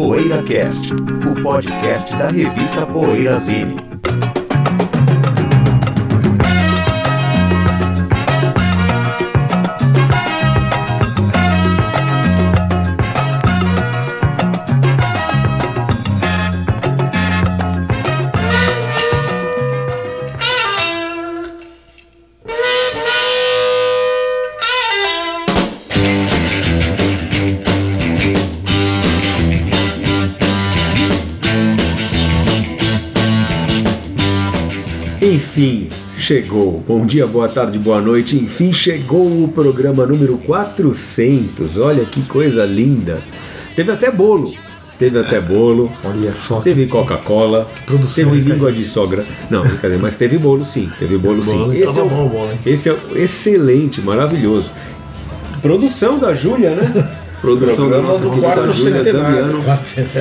PoeiraCast, o podcast da revista Poeirazine. Enfim, chegou. Bom dia, boa tarde, boa noite. Enfim, chegou o programa número 400. Olha que coisa linda. Teve até bolo. Teve até bolo. Olha só. Teve Coca-Cola. produção, Teve língua de sogra. Não, brincadeira, mas teve bolo sim. Teve bolo sim. Bolo, Esse é, o, bom hein? esse é excelente, maravilhoso. Produção da Júlia, né? Produção da nossa do querida Júlia centenário. Damiano.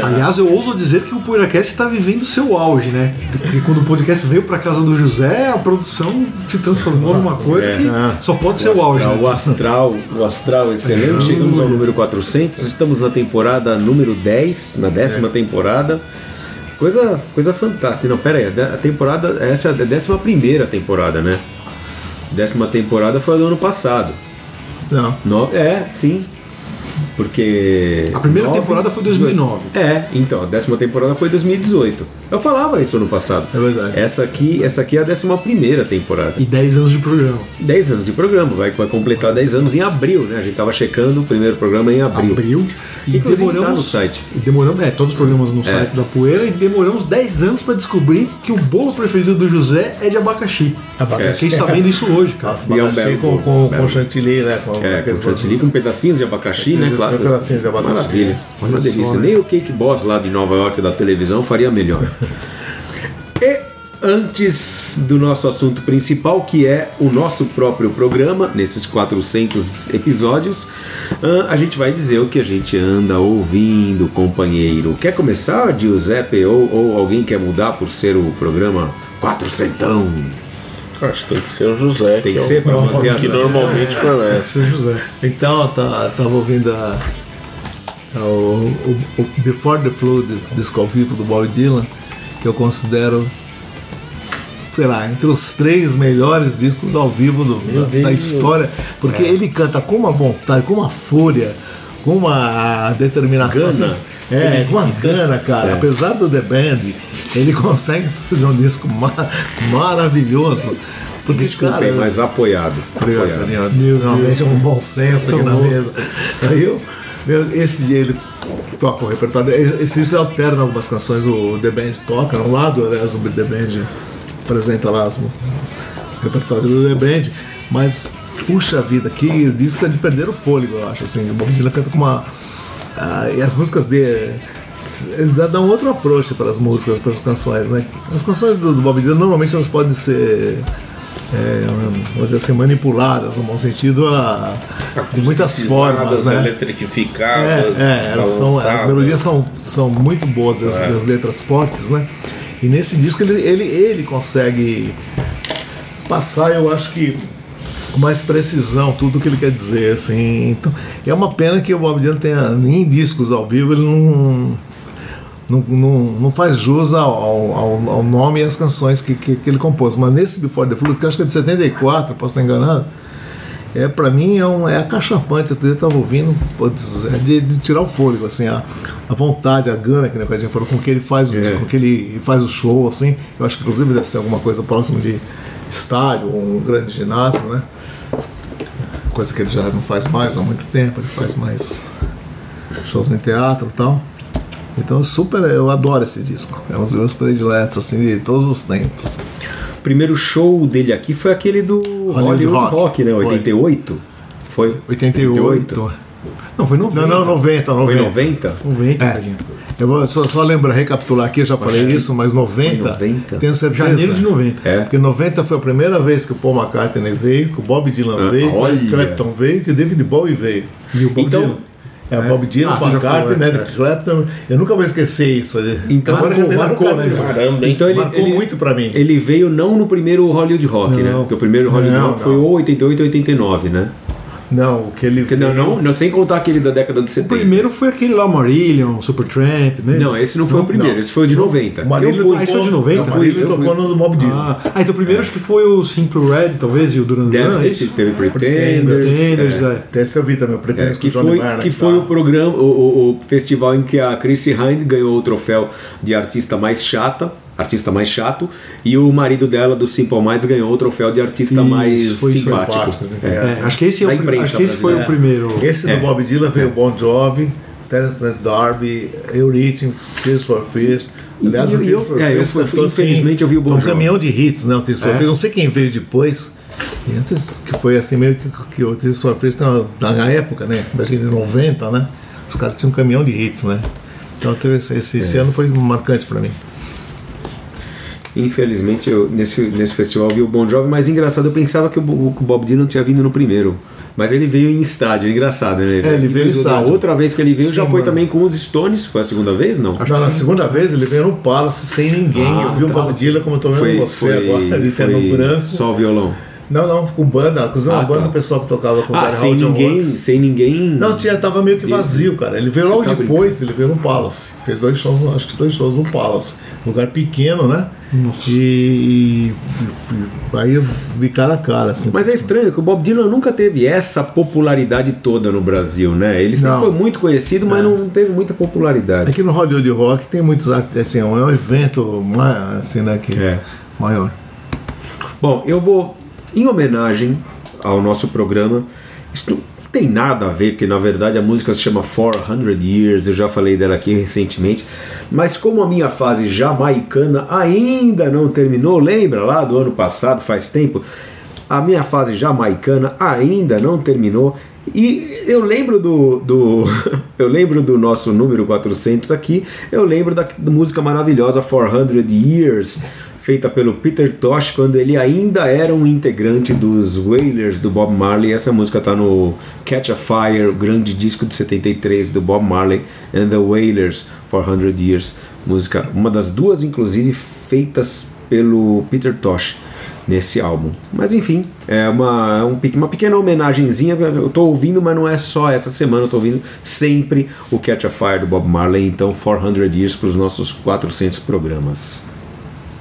Aliás, eu ouso dizer que o PoeiraCast está vivendo seu auge, né? Porque quando o podcast veio para casa do José, a produção se transformou numa coisa É. que só pode ser o auge. astral, né? o astral, o astral excelente. Chegamos ao número 400. Estamos na temporada número 10, na décima temporada. Coisa, coisa fantástica. Não, pera aí, a temporada, essa é a décima primeira temporada, né? Décima temporada foi a do ano passado. Não. No, é, sim. Porque. A primeira nove- temporada foi 2009. É, então, a décima temporada foi 2018. Eu falava isso ano passado. É verdade. Essa aqui, essa aqui é a décima primeira temporada. E 10 anos de programa. 10 anos de programa, vai, vai completar 10 anos em abril, né? A gente tava checando o primeiro programa em abril. Abril. E Inclusive, demoramos. tá no site. E demoramos, é, todos os programas no site da Poeira e demoramos 10 anos para descobrir que o bolo preferido do José é de abacaxi. Abacaxi. Fiquei sabendo isso hoje, cara. Nossa, E é um abacaxi belo com, com, com chantilly, né? Com, É, com chantilly com pedacinhos de abacaxi, né? Claro. Pedacinhos de abacaxi. Maravilha. Uma Olha delícia. só, né? Nem o Cake Boss lá de Nova York da televisão faria melhor. e antes do nosso assunto principal, que é o nosso próprio programa, nesses 400 episódios, ah, a gente vai dizer o que a gente anda ouvindo, companheiro. Quer começar, Giuseppe? Ou, ou alguém quer mudar por ser o programa 400? Acho que tem que ser o José. Tem que é o- ser manter a que tradição. normalmente começa. Esse José. Então, tá, tava ouvindo a, a- o, o- o Before the Flood, disco ao vivo do Bob Dylan, que eu considero, sei lá, entre os três melhores discos ao vivo do- da, da história, porque ele canta com uma vontade, com uma fúria, com uma determinação. Gana. assim, é, gana, cara. Apesar do The Band, ele consegue fazer um disco ma- maravilhoso. Porque, Desculpem, cara, mas apoiado. Apoiado. Carinho. Realmente é um bom senso aqui na mesa. Aí eu, meu, esse dia ele toca o repertório. Esse disco alterna algumas canções, o The Band toca no lado, aliás, o The Band apresenta lá o repertório do The Band, mas puxa vida, que disco é de perder o fôlego, eu acho. Assim, o Bob Dylan canta com uma. Ah, e as músicas dele. Eles dão outro approach para as músicas, para as canções, né? As canções do, do Bob Dylan normalmente elas podem ser é, vamos dizer assim, manipuladas no bom sentido a, de muitas formas, né? eletrificadas, É, é, são, as melodias são, são muito boas, as, as letras fortes, né? E nesse disco ele, ele, ele consegue passar, eu acho que com mais precisão tudo o que ele quer dizer, assim. Então, é uma pena que o Bob Dylan tenha nem discos ao vivo, ele não não, não, não faz jus ao, ao, ao nome e às canções que, que, que ele compôs. Mas nesse Before the Flood, que acho que é de 74, posso estar enganado, é, pra mim é, um, é acachapante. Eu estava ouvindo, é de, de tirar o fôlego, assim, a, a vontade, a gana que né, que a gente falou, com que ele faz, o- É. com que ele faz o show, assim. Eu acho que inclusive deve ser alguma coisa próxima de estádio, um grande ginásio, né? Coisa que ele já não faz mais há muito tempo, ele faz mais shows em teatro e tal. Então super, eu adoro esse disco. É um dos meus prediletos assim de todos os tempos. O primeiro show dele aqui foi aquele do Hollywood, Rock. Rock, né? Foi. 88? Foi? 88. Não, foi 90. Não, não, 90, 90. Foi 90? 90, É. Eu vou só, só lembrar, recapitular aqui, eu já falei isso, mas 90, Foi 90? tenho certeza. Janeiro de 90. É. Porque 90 foi a primeira vez que o Paul McCartney veio, que o Bob Dylan Ah, veio, que olha. o Clapton veio, que o David Bowie veio. E o Bob Então, Dylan. É, Bob Dylan, Ah, já McCartney, né, é. Clapton. Eu nunca vou esquecer isso. Então, Agora marcou, marcou, né, cara? Caramba? Então ele, Marcou ele- muito pra mim. Ele veio não no primeiro Hollywood Rock, né? Não. Porque o primeiro Hollywood Não, Rock foi não. ou 88 ou 89, né? Não, o que ele Que não, não, não, sem contar aquele da década de O 70. primeiro foi aquele lá, Marillion, Supertramp, né? Não, esse não foi o primeiro, não. esse foi o de 90. O Eu fui- ah, isso é de 90? O Marília Eu fui- tocou no Bob Dylan. Ah, ah, então o primeiro acho que foi o Simple Red, talvez, e o Duran Deve Duran, é isso? teve Pretenders. Pretenders, é. é. Esse eu vi também, o É, Pretenders com que o Johnny foi, que né, foi tá. o programa, o, o- o festival em que a Chrissy Hind ganhou o troféu de artista mais chata, artista mais chato, e o marido dela do Simple Minds ganhou o troféu de artista Isso, mais foi simpático. né? É. É, acho que esse, é Da o, imprensa acho que esse foi o primeiro. Esse É. do Bob Dylan veio o Bon Jovi, Terence Darby, Eurythmics, Tears for Fears. Aliás, E- o Tears eu- for é, eu Fears fui- cantou assim, infelizmente eu vi o Bon um Jovi. caminhão de hits, né? O Tears for É. Fears. Não sei quem veio depois. E antes que foi assim meio que, que o Tears for Fears na época, né? Imagina, em 90, né? Os caras tinham um caminhão de hits, né? Então teve esse, esse, esse É. ano foi marcante pra mim. Infelizmente, eu, nesse, nesse festival vi o Bon Jovi, mas engraçado, eu pensava que o, o Bob Dylan tinha vindo no primeiro. Mas ele veio em estádio, engraçado, né? É, ele veio em Da estádio. outra vez que ele veio Sim, já foi mano. também com os Stones, foi a segunda vez, não? Que na segunda vez ele veio no Palace sem ninguém. Ah, eu vi o tá. Bob Dylan como eu tô vendo Foi, você foi, agora, de foi terno branco. só o violão. Não, não, com banda, uma Ah, banda tá. o pessoal que tocava com o Ah, Gary sem Hall ninguém, Watts. sem ninguém. Não, tinha, tava meio que vazio, cara. Ele veio logo tá depois, ele veio no Palace. Fez dois shows, acho que dois shows no Palace. Lugar pequeno, né? Nossa. E, e- e- aí eu vi cara a cara, assim. Mas é estranho que o Bob Dylan nunca teve essa popularidade toda no Brasil, né? Ele sempre Não. foi muito conhecido, mas não teve muita popularidade. Aqui no Hollywood Rock tem muitos artistas, assim, é um evento ma- assim, né, que É. maior. Bom, eu vou, em homenagem ao nosso programa, isso não tem nada a ver, que na verdade a música se chama 400 Years, eu já falei dela aqui recentemente, mas como a minha fase jamaicana ainda não terminou, lembra lá do ano passado, faz tempo, a minha fase jamaicana ainda não terminou. E eu lembro do, do eu lembro do nosso número 400 aqui, eu lembro da, da música maravilhosa 400 Years, feita pelo Peter Tosh quando ele ainda era um integrante dos Wailers do Bob Marley. Essa música tá no Catch a Fire, o grande disco de 73 do Bob Marley and the Wailers 400 Years. Música, uma das duas inclusive feitas pelo Peter Tosh nesse álbum. Mas enfim, é uma, um pe- uma pequena homenagenzinha. Eu tô ouvindo, mas não é só essa semana, eu tô ouvindo sempre o Catch a Fire do Bob Marley. Então, 400 Years para os nossos 400 programas.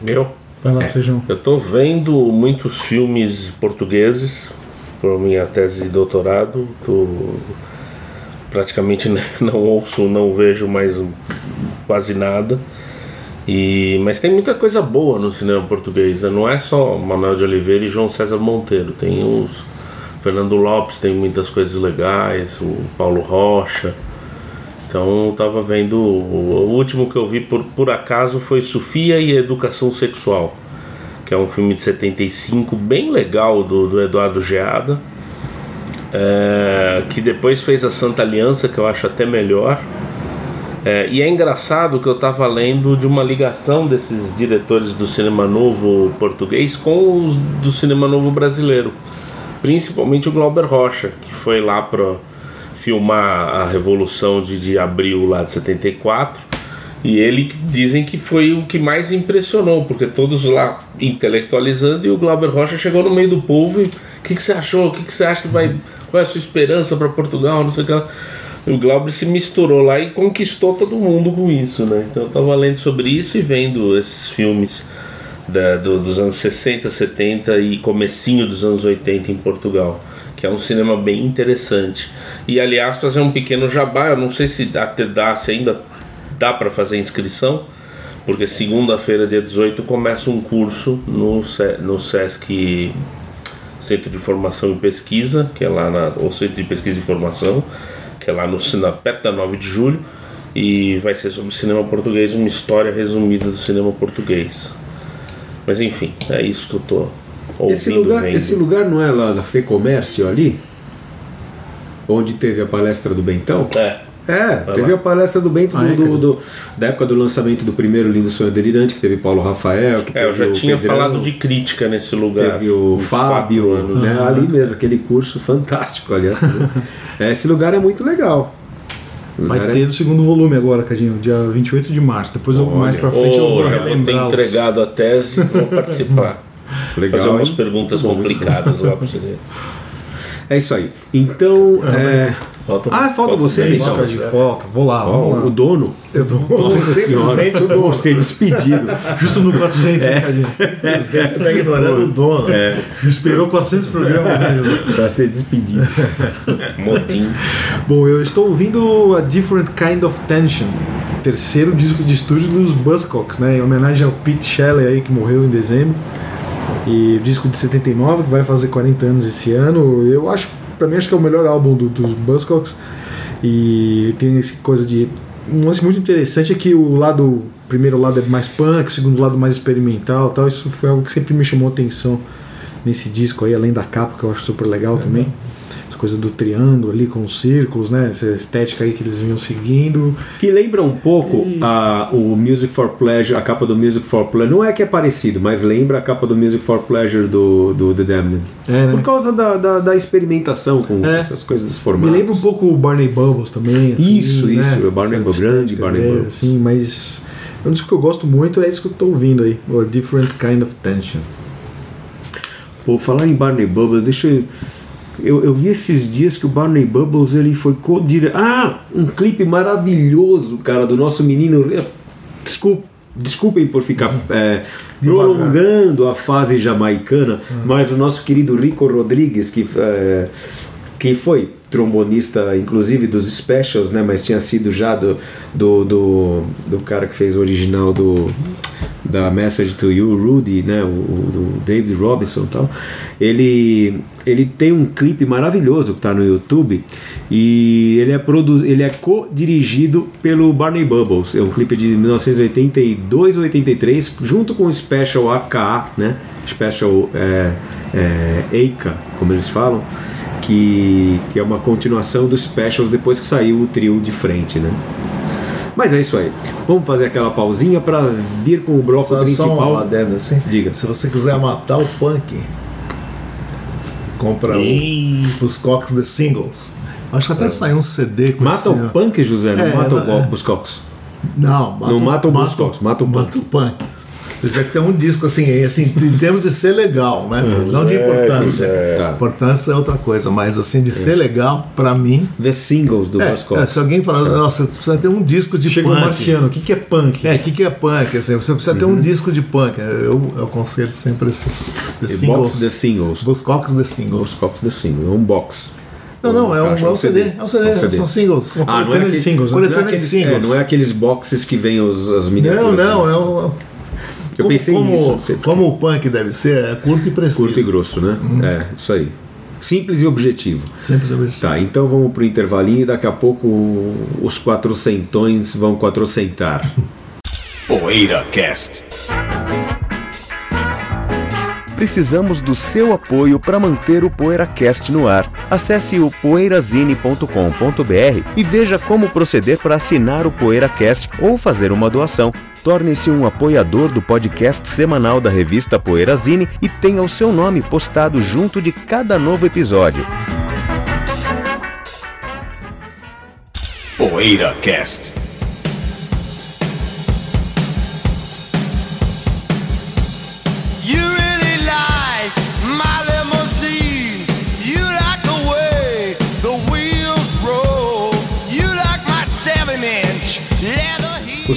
Eu? Vai É. lá, Sejão. Eu tô vendo muitos filmes portugueses por minha tese de doutorado. Tô praticamente não ouço, não vejo mais quase nada. E, mas tem muita coisa boa no cinema português. né? Não é só Manuel de Oliveira e João César Monteiro. Tem os Fernando Lopes, tem muitas coisas legais. O Paulo Rocha. Então eu tava vendo. O último que eu vi por, por acaso foi Sofia e Educação Sexual, que é um filme de 75 bem legal do, do Eduardo Geada, é, que depois fez a Santa Aliança, que eu acho até melhor. É, e é engraçado que eu tava lendo de uma ligação desses diretores do cinema novo português com os do cinema novo brasileiro, principalmente o Glauber Rocha, que foi lá para filmar a Revolução de, de Abril lá de 74. E ele dizem que foi o que mais impressionou, porque todos lá intelectualizando e o Glauber Rocha chegou no meio do povo e o que, que você achou? O que, que você acha que vai. Qual é a sua esperança para Portugal? Não sei o que lá. E o Glauber se misturou lá e conquistou todo mundo com isso, né? Então eu tava lendo sobre isso e vendo esses filmes da- do- dos anos 60, 70 e comecinho dos anos 80 em Portugal, que é um cinema bem interessante. E aliás, fazer um pequeno jabá, eu não sei se dá, dá se ainda dá para fazer inscrição, porque segunda-feira, dia 18, começa um curso no, no SESC Centro de Formação e Pesquisa, que é lá na, ou Centro de Pesquisa e Informação, que é lá no, na, perto da 9 de julho, e vai ser sobre cinema português, uma história resumida do cinema português. Mas enfim, é isso que eu tô ouvindo, Esse lugar, vendo. esse lugar não é lá da Fê Comércio ali? Onde teve a palestra do Bentão? É, É, Vai teve lá. a palestra do Bento Ah, é, do, cadê? do- da época do lançamento do primeiro Lindo Sonho Delirante, que teve Paulo Rafael, que é eu já o tinha Pedrão, falado de crítica nesse lugar. Teve o Fábio, anos. né, ali mesmo, aquele curso fantástico, aliás. né? Esse lugar é muito legal. O Vai é- ter no segundo volume agora, Cadinho, dia 28 de março. Depois eu, Olha. mais pra frente eu Oh, vou já vou ter entregado a tese e vou participar. legal, Fazer umas hein? perguntas bom, complicadas lá pra você ver. É isso aí. Então. é... Falta- Ah, falta você, Tem então. lista de foto. Vou lá, vamos lá. o dono. Eu dou Nossa senhora, o dono. Você despedido. Justo no 400, hein, Cadinho? Você tá ignorando o dono. Me esperou 400 programas, né? Pra ser despedido. Motim. Bom, eu estou ouvindo A Different Kind of Tension, terceiro disco de estúdio dos Buzzcocks, né? Em homenagem ao Pete Shelley aí que morreu em dezembro. E o disco de 79, que vai fazer 40 anos esse ano. Eu acho, pra mim, acho que é o melhor álbum do- dos Buzzcocks. E tem essa coisa de. Um lance muito interessante é que o lado. O primeiro lado é mais punk, o segundo lado mais experimental tal. Isso foi algo que sempre me chamou a atenção nesse disco aí, além da capa, que eu acho super legal também. Essa coisa do triângulo ali com os círculos, né? Essa estética aí que eles vinham seguindo. Que lembra um pouco a, o Music for Pleasure, a capa do Music for Pleasure. Não é que é parecido, mas lembra a capa do Music for Pleasure do, do The Damned. É, né? Por causa da, da, da experimentação com É. essas coisas Me formadas. lembra um pouco o Barney Bubbles também. assim, Isso, né? isso, o Barney Bubbles, grande Barney dele, Bubbles. Assim, mas é um disco que eu gosto muito, é isso que eu tô ouvindo aí. O A Different Kind of Tension. Pô, falar em Barney Bubbles, deixa eu. Eu, eu vi esses dias que o Barney Bubbles ele foi co-dire... Ah, um clipe maravilhoso, cara, do nosso menino. Desculpa, desculpem por ficar é, prolongando a fase jamaicana, mas o nosso querido Rico Rodrigues, que, é, que foi trombonista, inclusive dos specials, né? Mas tinha sido já do, do, do, do cara que fez o original do da Message to You, Rudy, né, o, o- David Robinson e tal, ele, ele tem um clipe maravilhoso que está no YouTube e ele é, ele é co-dirigido pelo Barney Bubbles. É um clipe de 1982 ou 83, junto com o Special AKA, né, Special é, é, Eika, como eles falam, que, que é uma continuação dos Specials depois que saiu o trio de frente, né. Mas é isso aí. Vamos fazer aquela pausinha para vir com o bloco Só, só principal. uma adenda assim. Diga. Se você quiser matar o punk, compra o, os Cox The Singles. Acho que até saiu um CD com Mata esse- o punk, José, não É, mata o é. Buscox. Não, mata, Não o- mata o Buzzcocks, mata o mata o punk. Você tiver que ter um disco assim, assim, em termos de ser legal, né? Não de importância. Tá. Importância é outra coisa, mas assim, de ser legal, pra mim. The Singles do É, Buscox. é, se alguém falar, nossa, você precisa ter um disco de Chegou o punk. Marciano, o que, que é punk? É, o que, que é punk? Assim, você precisa ter Uhum. um disco de punk. Eu, eu aconselho sempre esses The The Singles. Box The Singles. Buzzcocks The Singles. Buscox The Singles. É um box. Não, não, é um, caixa, é um CD. É um CD, É um CD. são singles. Ah, não é Coletânea de aquele, singles, né? não é Coletânea de aqueles, singles. é, não é aqueles boxes que vem os, as Não, miniaturas. não, é um. Eu como, pensei como, nisso, como o punk deve ser, é curto e preciso. Curto e grosso, né? Uhum. É, isso aí. Simples e objetivo. Sempre sobre isso. Tá, então vamos pro intervalinho e daqui a pouco os quatrocentões vão quatrocentar. PoeiraCast. Precisamos do seu apoio para manter o PoeiraCast no ar. Acesse o poeirazine.com.br e veja como proceder para assinar o PoeiraCast ou fazer uma doação. Torne-se um apoiador do podcast semanal da revista Poeirazine e tenha o seu nome postado junto de cada novo episódio. PoeiraCast.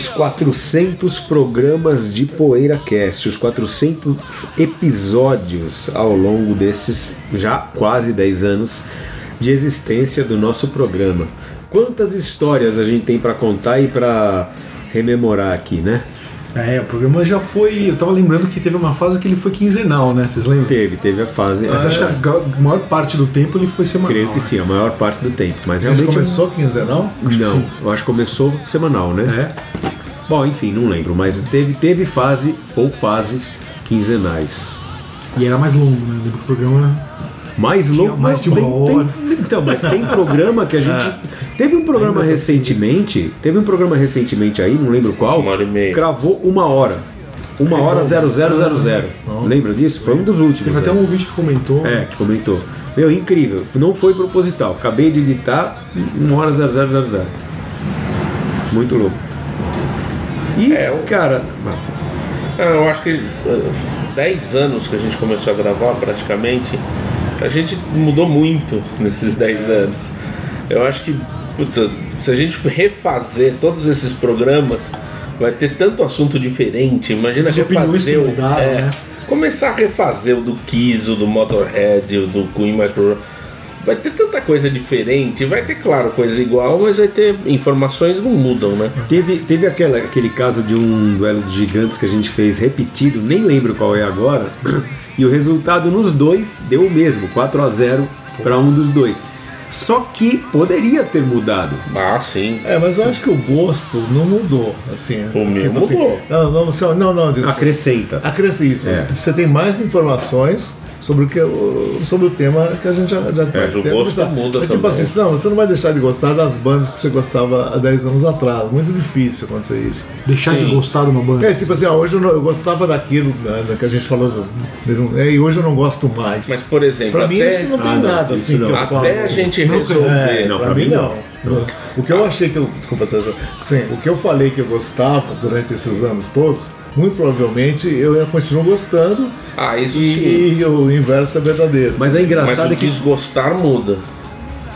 Os 400 programas de PoeiraCast, os 400 episódios ao longo desses já quase 10 anos de existência do nosso programa. Quantas histórias a gente tem para contar e para rememorar aqui, né? É, o programa já foi. Eu tava lembrando que teve uma fase que ele foi quinzenal, né? Vocês lembram? Teve, teve a fase. Mas acho que a maior parte do tempo ele foi semanal. Creio que né? sim, a maior parte do tempo. Mas realmente. começou quinzenal? não, eu acho que começou semanal, né? É. Bom, enfim, não lembro, mas teve, teve fase ou fases quinzenais. E era mais longo, né? O programa. Mais louco, mais de tem- uma tem- hora. então, mas tem programa que a gente. Teve um programa recentemente, teve um programa recentemente aí, não lembro qual, Uma hora e meia. cravou uma hora. Uma hora 0000. Lembra disso? Foi um dos últimos. Teve até né? um ouvinte que comentou. É, que comentou. Meu, incrível. Não foi proposital. Acabei de editar, uma hora 0000. Muito louco. E, É, o- cara, Ah, eu acho que uh, 10 anos que a gente começou a gravar praticamente. A gente mudou muito nesses 10 anos. Eu acho que, puta, se a gente refazer todos esses programas, vai ter tanto assunto diferente. Imagina As refazer o. mudaram, é, né? Começar a refazer o do Kiss, o do Motorhead, o do Queen mais pro. Vai ter tanta coisa diferente, vai ter, claro, coisa igual, mas vai ter. Informações não mudam, né? Teve, teve aquela, aquele caso de um duelo de gigantes que a gente fez repetido, nem lembro qual é agora, e o resultado nos dois deu o mesmo, 4 a 0 para um dos dois. Só que poderia ter mudado. Ah, sim. É, mas eu acho que o gosto não mudou, assim. O meu tipo assim, mudou. não, não, você- não, não, digo assim, Acrescenta. Acresce isso. É. Você tem mais informações sobre o, que, sobre o tema que a gente já, já Mas o tem gosto muda É tipo também. assim, não, você não vai deixar de gostar das bandas que você gostava há 10 anos atrás. Muito difícil acontecer isso. Deixar de Sim. gostar de uma banda. É tipo assim, ó, hoje eu, não- eu gostava daquilo né, que a gente falou, do- é, e hoje eu não gosto mais. Mas, por exemplo, pra mim até, isso não tem Ah, não, nada isso assim não. que eu falo. até a gente Não, resolver. É, Não, pra, pra mim mim não. O que eu achei que eu. Desculpa, Sérgio. Sim, o que eu falei que eu gostava durante esses anos todos, muito provavelmente eu ia continuar gostando Ah, isso sim. e, e o inverso é verdadeiro. Mas é Mas engraçado o que. desgostar muda.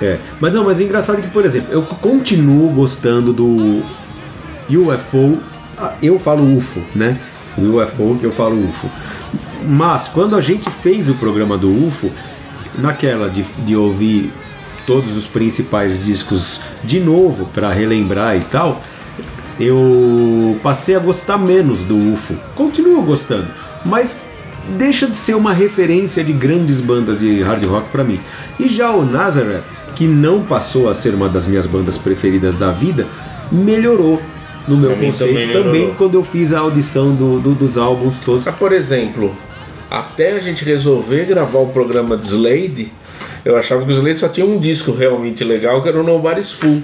É. Mas não, mas é engraçado que, por exemplo, eu continuo gostando do UFO. ah, Eu falo UFO, né? O UFO que eu falo UFO. Mas quando a gente fez o programa do UFO, naquela de, de ouvir todos os principais discos de novo para relembrar e tal, eu passei a gostar menos do UFO. Continuo gostando, mas deixa de ser uma referência de grandes bandas de hard rock para mim. E já o Nazareth, que não passou a ser uma das minhas bandas preferidas da vida, melhorou no meu conceito também também, quando eu fiz a audição do- do- dos álbuns todos. Mas, por exemplo, até a gente resolver gravar o programa de Slade, eu achava que o Slade só tinha um disco realmente legal, que era o Nobody's Full.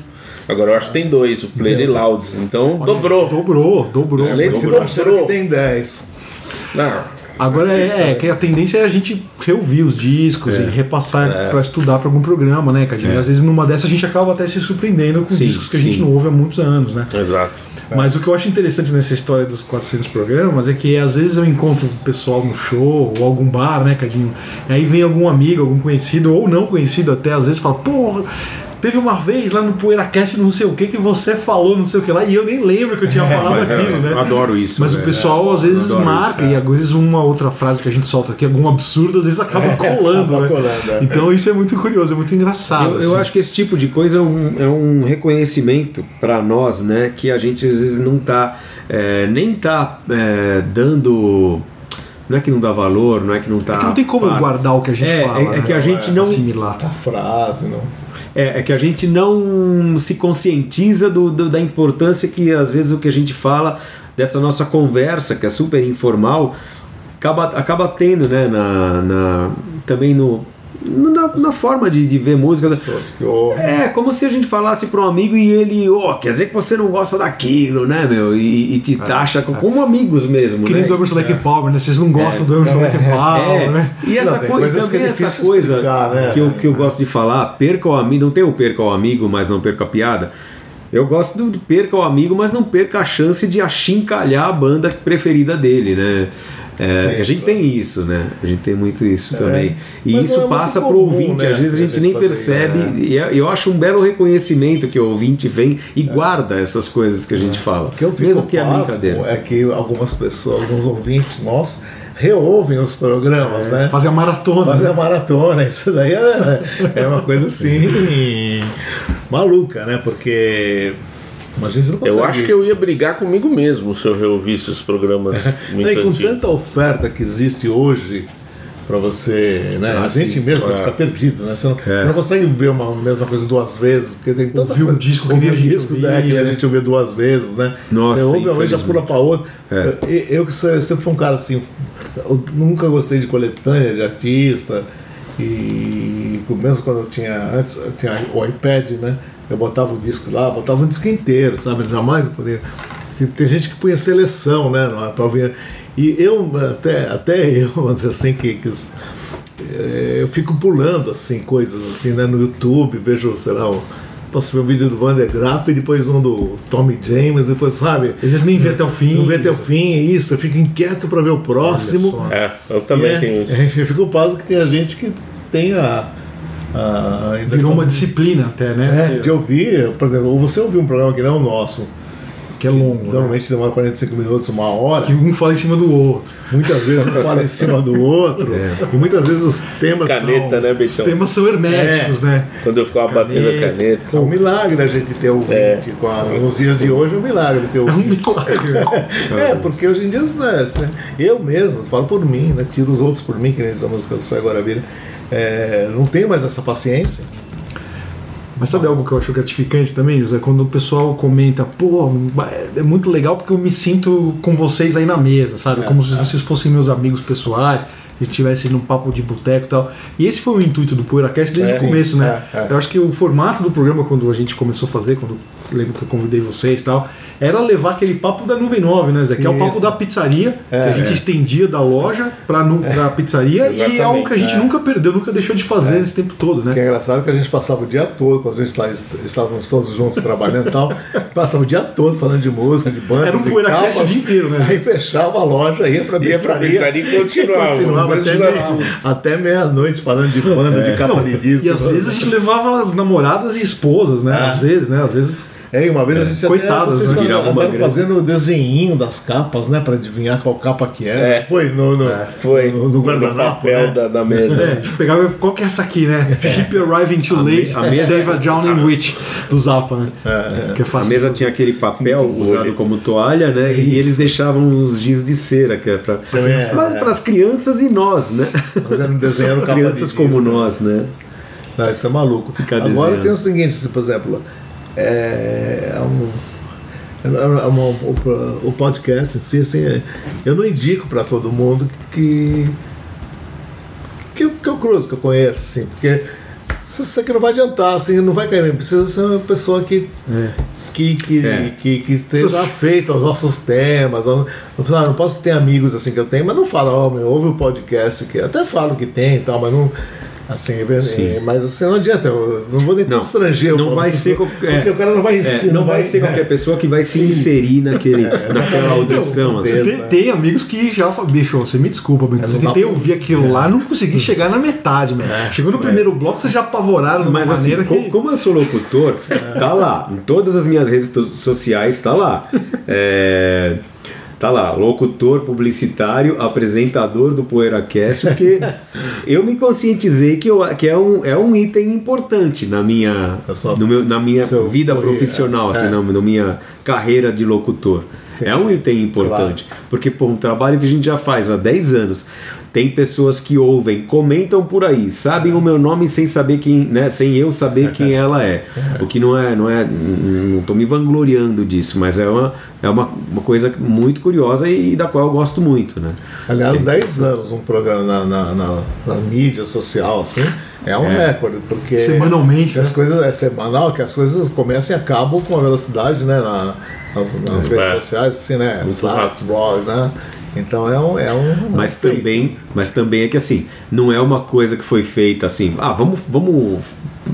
Agora eu acho que tem dois, o Play e Loud. Então dobrou. Dobrou, dobrou. Eu tô dobrou. que tem 10. Não, Agora é, é que a tendência é a gente reouvir os discos e repassar É. pra estudar pra algum programa, né? Que gente, às vezes numa dessa a gente acaba até se surpreendendo com Sim, discos que a gente sim. não ouve há muitos anos, né? exato. Mas o que eu acho interessante nessa história dos 400 programas é que às vezes eu encontro o pessoal no show ou algum bar, né, Cadinho? E aí vem algum amigo, algum conhecido ou não conhecido até, às vezes fala, porra. Teve uma vez lá no PoeiraCast não sei o que que você falou, não sei o que lá, e eu nem lembro que eu tinha falado mas é, aquilo, né? eu adoro isso, Mas é, o pessoal às eu vezes marca, isso, é. e às vezes uma outra frase que a gente solta aqui, algum absurdo, às vezes acaba colando, acaba né? colando, é. Então isso é muito curioso, é muito engraçado. Eu, eu assim. acho que esse tipo de coisa é um, é um reconhecimento para nós, né? Que a gente às vezes não tá é, nem tá é, dando. Não é que não dá valor, não é que não tá. É que não tem como par- guardar o que a gente É, fala. é- é né? que a gente não- Assimilar. A frase, não. É, é que a gente não se conscientiza do, do- da importância que às vezes o que a gente fala dessa nossa conversa, que é super informal, acaba, acaba tendo, né? Na, na- também no, na, na forma de, de ver música. Pessoas que ouvem. É, como se a gente falasse para um amigo e ele, ó, quer dizer que você não gosta daquilo, né, meu? E, e te taxa co- como amigos mesmo, Que nem né? do Emerson Lake Palmer, né? Vocês não gostam do Emerson Lake Palmer, É, né? e essa Não, coisa, que também é essa coisa explicar, né? que, eu, que eu gosto de falar, perca o amigo, não tem o perca o amigo, mas não perca a piada. Eu gosto do perca o amigo, mas não perca a chance de achincalhar a banda preferida dele, né? É, Sim, a gente tem isso, né? A gente tem muito isso também. E Mas isso é passa pro comum, ouvinte, né, às vezes a a gente nem percebe. isso, E é- eu acho um belo reconhecimento que o ouvinte vem e guarda essas coisas que a gente fala. O que eu fico mesmo que é brincadeira. é que algumas pessoas, alguns ouvintes nossos, reouvem os programas, né? Fazer a maratona. Fazer né? a maratona, isso daí é, é uma coisa assim maluca, né? Porque imagina você não consegue. Eu acho que eu ia brigar comigo mesmo se eu reouvisse os programas e com tanta oferta que existe hoje para você, né? Ah, a gente sim. mesmo É. fica perdido, né? Você não, É. você não consegue ver uma mesma coisa duas vezes, porque tem tanta Ouvir um disco que ouvir um gente disco ouvia, né, que a gente ouviu duas vezes, né? Nossa, você ouve uma vez já pula para outra. É. Eu, que sou- sempre fui um cara assim, eu nunca gostei de coletânea de artista e mesmo quando eu tinha antes eu tinha o iPad, né? Eu botava o disco lá, botava um disco inteiro, sabe? Jamais eu poderia. Tem- Tem gente que punha seleção, né? Para ouvir. E eu até até eu, vamos dizer assim que, que os- eh, eu fico pulando assim coisas assim, né? No YouTube vejo, sei lá, o- posso ver um vídeo do Van der Graaf e depois um do Tommy James, depois sabe? Às vezes nem vê até o fim. Não vê até o fim, é isso. Eu fico inquieto para ver o próximo. É, eu também é- tenho isso. Eu fico pasmo que tem a gente que tem a. a a Virou uma disciplina até, né? É, de ouvir, por exemplo, ou você ouvir um programa que não é o nosso, Que é longo. né? normalmente demora 45 minutos, uma hora, Que um fala em cima do outro. muitas vezes um fala em cima do outro, e muitas vezes os temas Caneta, são. né, Os temas são herméticos, né? Quando eu ficava batendo a Caneta. É um milagre a gente ter ouvinte. Com a, nos dias de hoje é um milagre ter É um ouvinte. milagre. É, porque hoje em dia, né, assim, eu mesmo, falo por mim, né, tiro os outros por mim, que nem diz a música do Sai Guarabira, é, não tenho mais essa paciência. Mas sabe algo que eu acho gratificante também, José? Quando o pessoal comenta, pô, é muito legal porque eu me sinto com vocês aí na mesa, sabe? Como se vocês fossem meus amigos pessoais, a gente estivesse num papo de boteco e tal. E esse foi o intuito do PoeiraCast desde É, o começo, né? é, é. Eu acho que o formato do programa, quando a gente começou a fazer, quando lembro que eu convidei vocês e tal, era levar aquele papo da Nuvem 9, né, Zé? Que é o papo da pizzaria, que É, a gente é. estendia da loja pra, nu pra pizzaria e é algo que a gente é. nunca perdeu, nunca deixou de fazer nesse tempo todo, né? Que é engraçado que a gente passava o dia todo, quando a gente tá- estávamos todos juntos trabalhando e tal, passava o dia todo falando de música, de bandas. Era um e PoeiraCast o dia inteiro, né? Aí fechava a loja, ia pra Ia pra pizzaria. pizzaria e continuava, continuava até, meia- até meia-noite falando de banda, de capa de disco. E às vezes a gente levava as namoradas e esposas, né? Às vezes, né? Às vezes. É, e uma vez a gente Coitadas, até, né? grande- fazendo o desenhinho das capas, né? Pra adivinhar qual capa que era. É. Foi no, no, Foi no, no guardanapo, papel né? da, da É, mesa. a gente pegava. Qual que é essa aqui, né? Ship arriving too late, a mesa- save a drowning witch do Zappa, né? Que é A fácil. mesa tinha aquele papel usado como toalha, né? E eles deixavam os giz de cera, que é pra, É, é. para as crianças e nós, né? Fazendo desenhando capa de Crianças como nós, né? Não, isso é maluco. Agora tem o seguinte, se, por exemplo, é, é um, é uma- o, o podcast em si, assim, é- eu não indico para todo mundo que que, que eu cruzo, que eu conheço, assim, porque isso aqui não vai adiantar, assim, não vai cair, precisa ser uma pessoa que que, que, É. que, que esteja afeito aos nossos temas. aos- não posso ter amigos assim que eu tenho, mas não fala, meu, ouve o podcast, que até falo que tem e tal, mas não. Assim, é, Sim. é, mas assim, não adianta, eu não vou nem Não, constranger o não vai ser porque qualquer- o cara não vai É, ensinar. não vai ser qualquer pessoa que vai se inserir naquele, naquela audição. Não, assim. Tem, tem amigos que já falam, bicho, você me desculpa, mas eu não tentei ouvir aquilo lá, não consegui chegar na metade, mano. Chegou no primeiro bloco, vocês já apavoraram de uma Mas assim, maneira co- que. como eu sou locutor, tá lá. Em todas as minhas redes sociais, tá lá. É, tá lá, locutor, publicitário, apresentador do PoeiraCast, porque eu me conscientizei que, eu, que é, um, é um item importante na minha, no meu- na minha vida currículo, profissional, assim, é. na, na minha carreira de locutor. É um item importante. Porque, pô, um trabalho que a gente já faz há 10 anos. Tem pessoas que ouvem, comentam por aí, sabem o meu nome sem saber quem, né? Sem eu saber quem ela é. O que não é, não é. Não tô me vangloriando disso, mas é uma, é uma, uma coisa muito curiosa e, da qual eu gosto muito, né? Aliás, 10 anos um programa na, na, na- na mídia social, assim, é um recorde, porque. Semanalmente, As né? coisas, é semanal, que as coisas começam e acabam com a velocidade, né? na- nas, nas redes É. sociais, assim, né? Muito Sites, blogs, né? Então é um. É um Mas também, mas também é que assim, não é uma coisa que foi feita assim, ah, vamos, vamos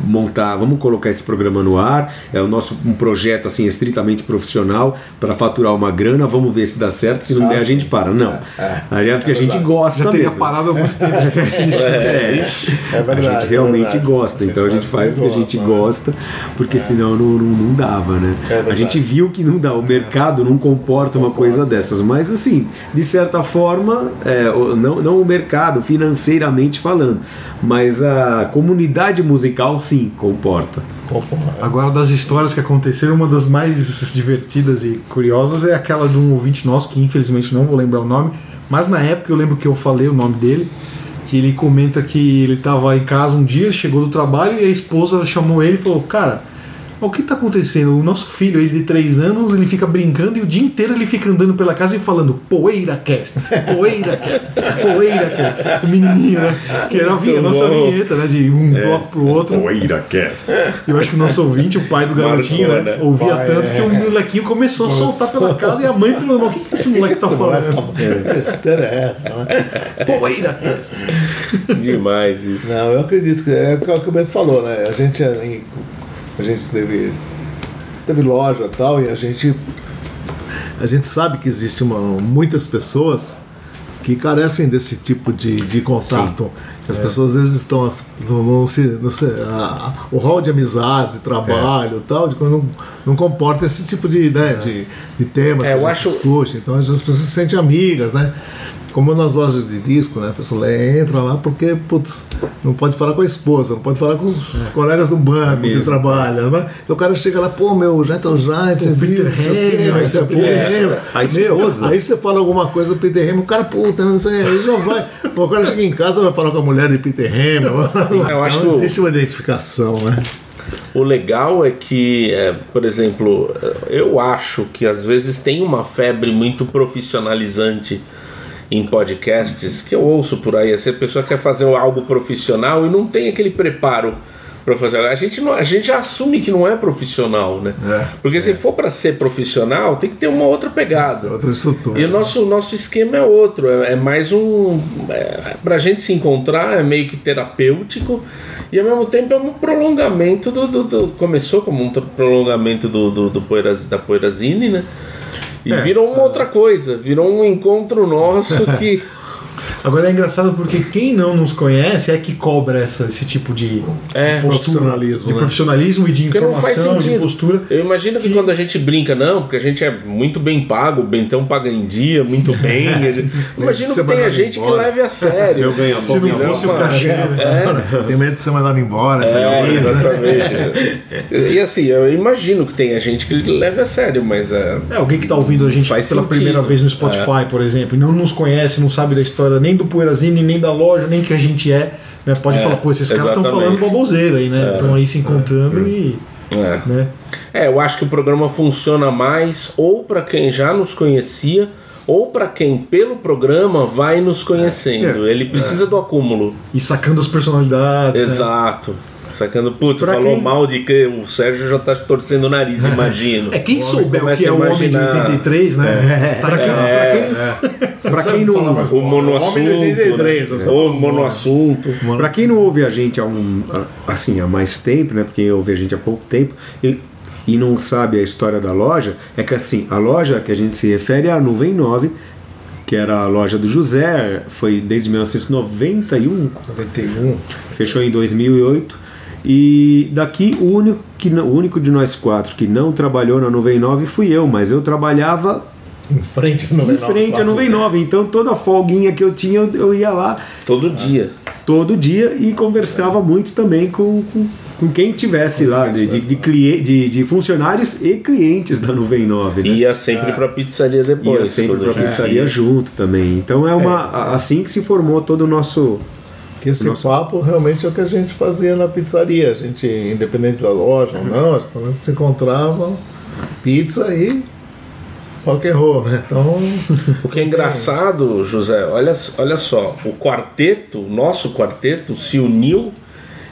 montar, vamos colocar esse programa no ar, é o nosso um projeto assim estritamente profissional para faturar uma grana, vamos ver se dá certo, se não Ah, der a sim. gente para. Não. É, é. É porque a gente verdade. gosta Já teria mesmo. parado há muito tempo. É, É verdade, a gente realmente é verdade. gosta, então a gente faz porque a gente gosta, porque senão não, não, dava, né? É a gente viu que não dá, o mercado não comporta uma coisa dessas, mas assim, de certa forma, é, não, não o mercado financeiramente falando, mas a comunidade musical sim comporta. Agora, das histórias que aconteceram, uma das mais divertidas e curiosas é aquela de um ouvinte nosso, que infelizmente não vou lembrar o nome, mas na época eu lembro que eu falei o nome dele, que ele comenta que ele estava em casa um dia, chegou do trabalho e a esposa chamou ele e falou: Cara, o que está acontecendo? O nosso filho aí de 3 anos, ele fica brincando e o dia inteiro ele fica andando pela casa e falando Poeira Cast, Poeira Cast, Poeira Cast. O menininho, né? Que era a, nossa bom. vinheta, né? De um bloco pro outro. PoeiraCast. Eu acho que o nosso ouvinte, o pai do garotinho, Marcou, né, né? ouvia Pai, tanto é. que o molequinho começou a soltar pela casa e a mãe perguntou: o que, que esse moleque tá falando? Que besteira é essa, né? Poeira Cast. Demais isso. Não, eu acredito que é o que o Bento falou, né? A gente, é, a gente teve, teve loja e tal, e a gente, a gente sabe que existe uma, muitas pessoas que carecem desse tipo de, de contato. As pessoas às vezes estão no, no, se- no se- a- o rol de amizade, de trabalho e tal, de quando não, não comporta esse tipo de, né, de, de temas É, que eu acho- discute. Então as pessoas se sentem amigas, né? Como nas lojas de disco, né? A pessoa entra lá porque, putz, não pode falar com a esposa, não pode falar com os colegas do banco que mesmo. trabalham, né? Então o cara chega lá, pô, meu, Jeton Giant, você Peter não não. Hamilton. A esposa. aí você fala alguma coisa do Peter Hamilton, o cara, puta, não sei, aí já vai. O cara chega em casa vai falar com a mulher de Peter. Eu acho então que existe uma identificação, né? O legal é que, é, por exemplo, eu acho que às vezes tem uma febre muito profissionalizante em podcasts que eu ouço por aí. Se a pessoa quer fazer algo profissional e não tem aquele preparo para fazer. A gente, não, a gente já assume que não é profissional, né? É, Porque se for para ser profissional, tem que ter uma outra pegada. Outra estrutura. E o nosso, nosso esquema é outro, é, é mais um. É, pra gente se encontrar, é meio que terapêutico e ao mesmo tempo é um prolongamento do. do- do- começou como um prolongamento do, do, do da Poeirazine, né? E virou uma outra coisa, virou um encontro nosso que. Agora é engraçado porque quem não nos conhece é que cobra essa, esse tipo de, É, de postura, profissionalismo, de né? profissionalismo e de Porque informação, de postura. Eu imagino que quando a gente brinca, não, porque a gente é muito bem pago, o Bentão paga em dia, muito bem. a gente- Imagino que tem a gente que embora. leve a sério. Eu ganho a Se não fosse o cachê, né? Tem medo de ser mandado embora, essa É, coisa, né? exatamente. e assim, eu imagino que tem a gente que leve a sério, mas é, É, alguém que tá ouvindo a gente Faz pela sentido. primeira vez no Spotify, por exemplo, e não nos conhece, não sabe da história nem do Poeirazine, nem da loja, nem que a gente é, né? Pode É, falar, pô, esses caras estão falando baboseira aí, né? Estão aí se encontrando e. é. Né? É, eu acho que o programa funciona mais ou para quem já nos conhecia ou para quem pelo programa vai nos conhecendo. É. Ele precisa do acúmulo. E sacando as personalidades. né? Sacando, putz, Pra falou quem- mal de que o Sérgio já tá torcendo o nariz, imagino. É quem souber o que é o homem de imaginar. 83, né? Pra quem, pra quem, pra quem não. O monoassunto. Homem de 83, né? O monoassunto. Pra quem não ouve a gente há um, assim, há mais tempo, né? Porque ouve a gente há pouco tempo e, e não sabe a história da loja, é que assim, a loja que a gente se refere é a Nuvem 9, que era a loja do José, foi desde 1991, 91. fechou em 2008. E daqui o único, que o único de nós quatro que não trabalhou na Nuvem 9 fui eu, mas eu trabalhava Em frente ao em frente à Nuvem 9. Então toda folguinha que eu tinha, eu, eu ia lá Todo dia. todo dia e conversava muito também com, com, com quem tivesse lá, de, de, de, clie- de, de funcionários e clientes da Nuvem 9. Né? Ia sempre pra pizzaria depois. Ia sempre pra a pizzaria ia. junto também. Então é uma a- assim que se formou todo o nosso. Que esse papo realmente é o que a gente fazia na pizzaria. A gente, independente da loja ou não, quando a gente se encontrava, pizza e rock and roll, né? Então, O que é engraçado, José, olha, olha só, o quarteto, o nosso quarteto, se uniu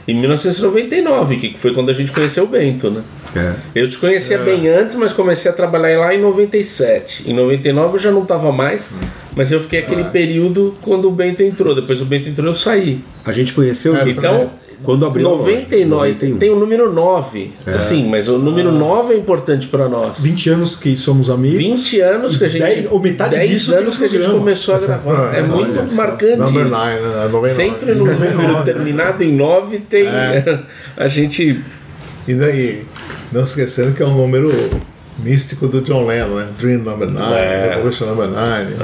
em 1999, que foi quando a gente conheceu o Bento, né? É, Eu te conhecia bem antes, mas comecei a trabalhar lá em 97. Em 99 eu já não estava mais, mas eu fiquei aquele período quando o Bento entrou. Depois o Bento entrou, eu saí. a gente conheceu Essa, Então, né? Quando abriu a loja, 99, 91. tem o número 9. Assim, mas o número 9 é importante para nós. 20 anos que somos amigos. 20 anos que a gente. Dez- ou metade 10 disso anos no que a gente programa. começou a gravar. É muito marcante. number isso. nine, né? 99. Sempre no número terminado em 9 tem. A gente. E daí, não esquecendo que é um número místico do John Lennon, né? Dream Number 9, É. Revolution Number 9.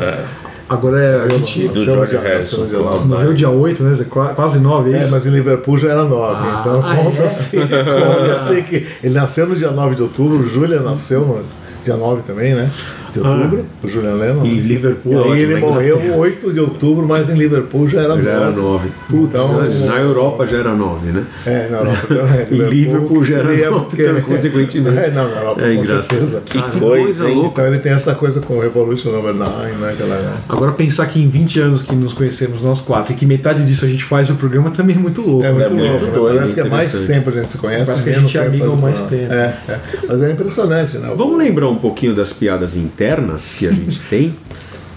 Agora é, a gente. Do Jorge Harrison. Morreu dia 8, né? Quase 9, é, é isso? É, mas em Liverpool já era 9. Ah, então ah, conta-se. É? Assim, conta-se assim que ele nasceu no dia 9 de outubro, Júlia nasceu, mano. 19 também, né? De outubro, ah, o Julian Lennon. Em Liverpool. E aí ele né, morreu 8 de outubro, mas em Liverpool já era 9. Já era 9. Então, então, na Europa já era 9, né? É, na Europa em Liverpool já era 9, então, porque, consequentemente. É, não, na Europa, é, com certeza. Que, coisa hein? Então ele tem essa coisa com o Revolution Number 9, né? Aquela... Agora pensar que em 20 anos que nos conhecemos nós quatro e que metade disso a gente faz no programa também é muito louco. É muito é louco. Muito doido, parece que é mais tempo a gente se conhece. Parece que a gente é amigo há mais tempo. É, é. Mas é impressionante, né? Vamos lembrar um pouquinho das piadas internas que a gente tem.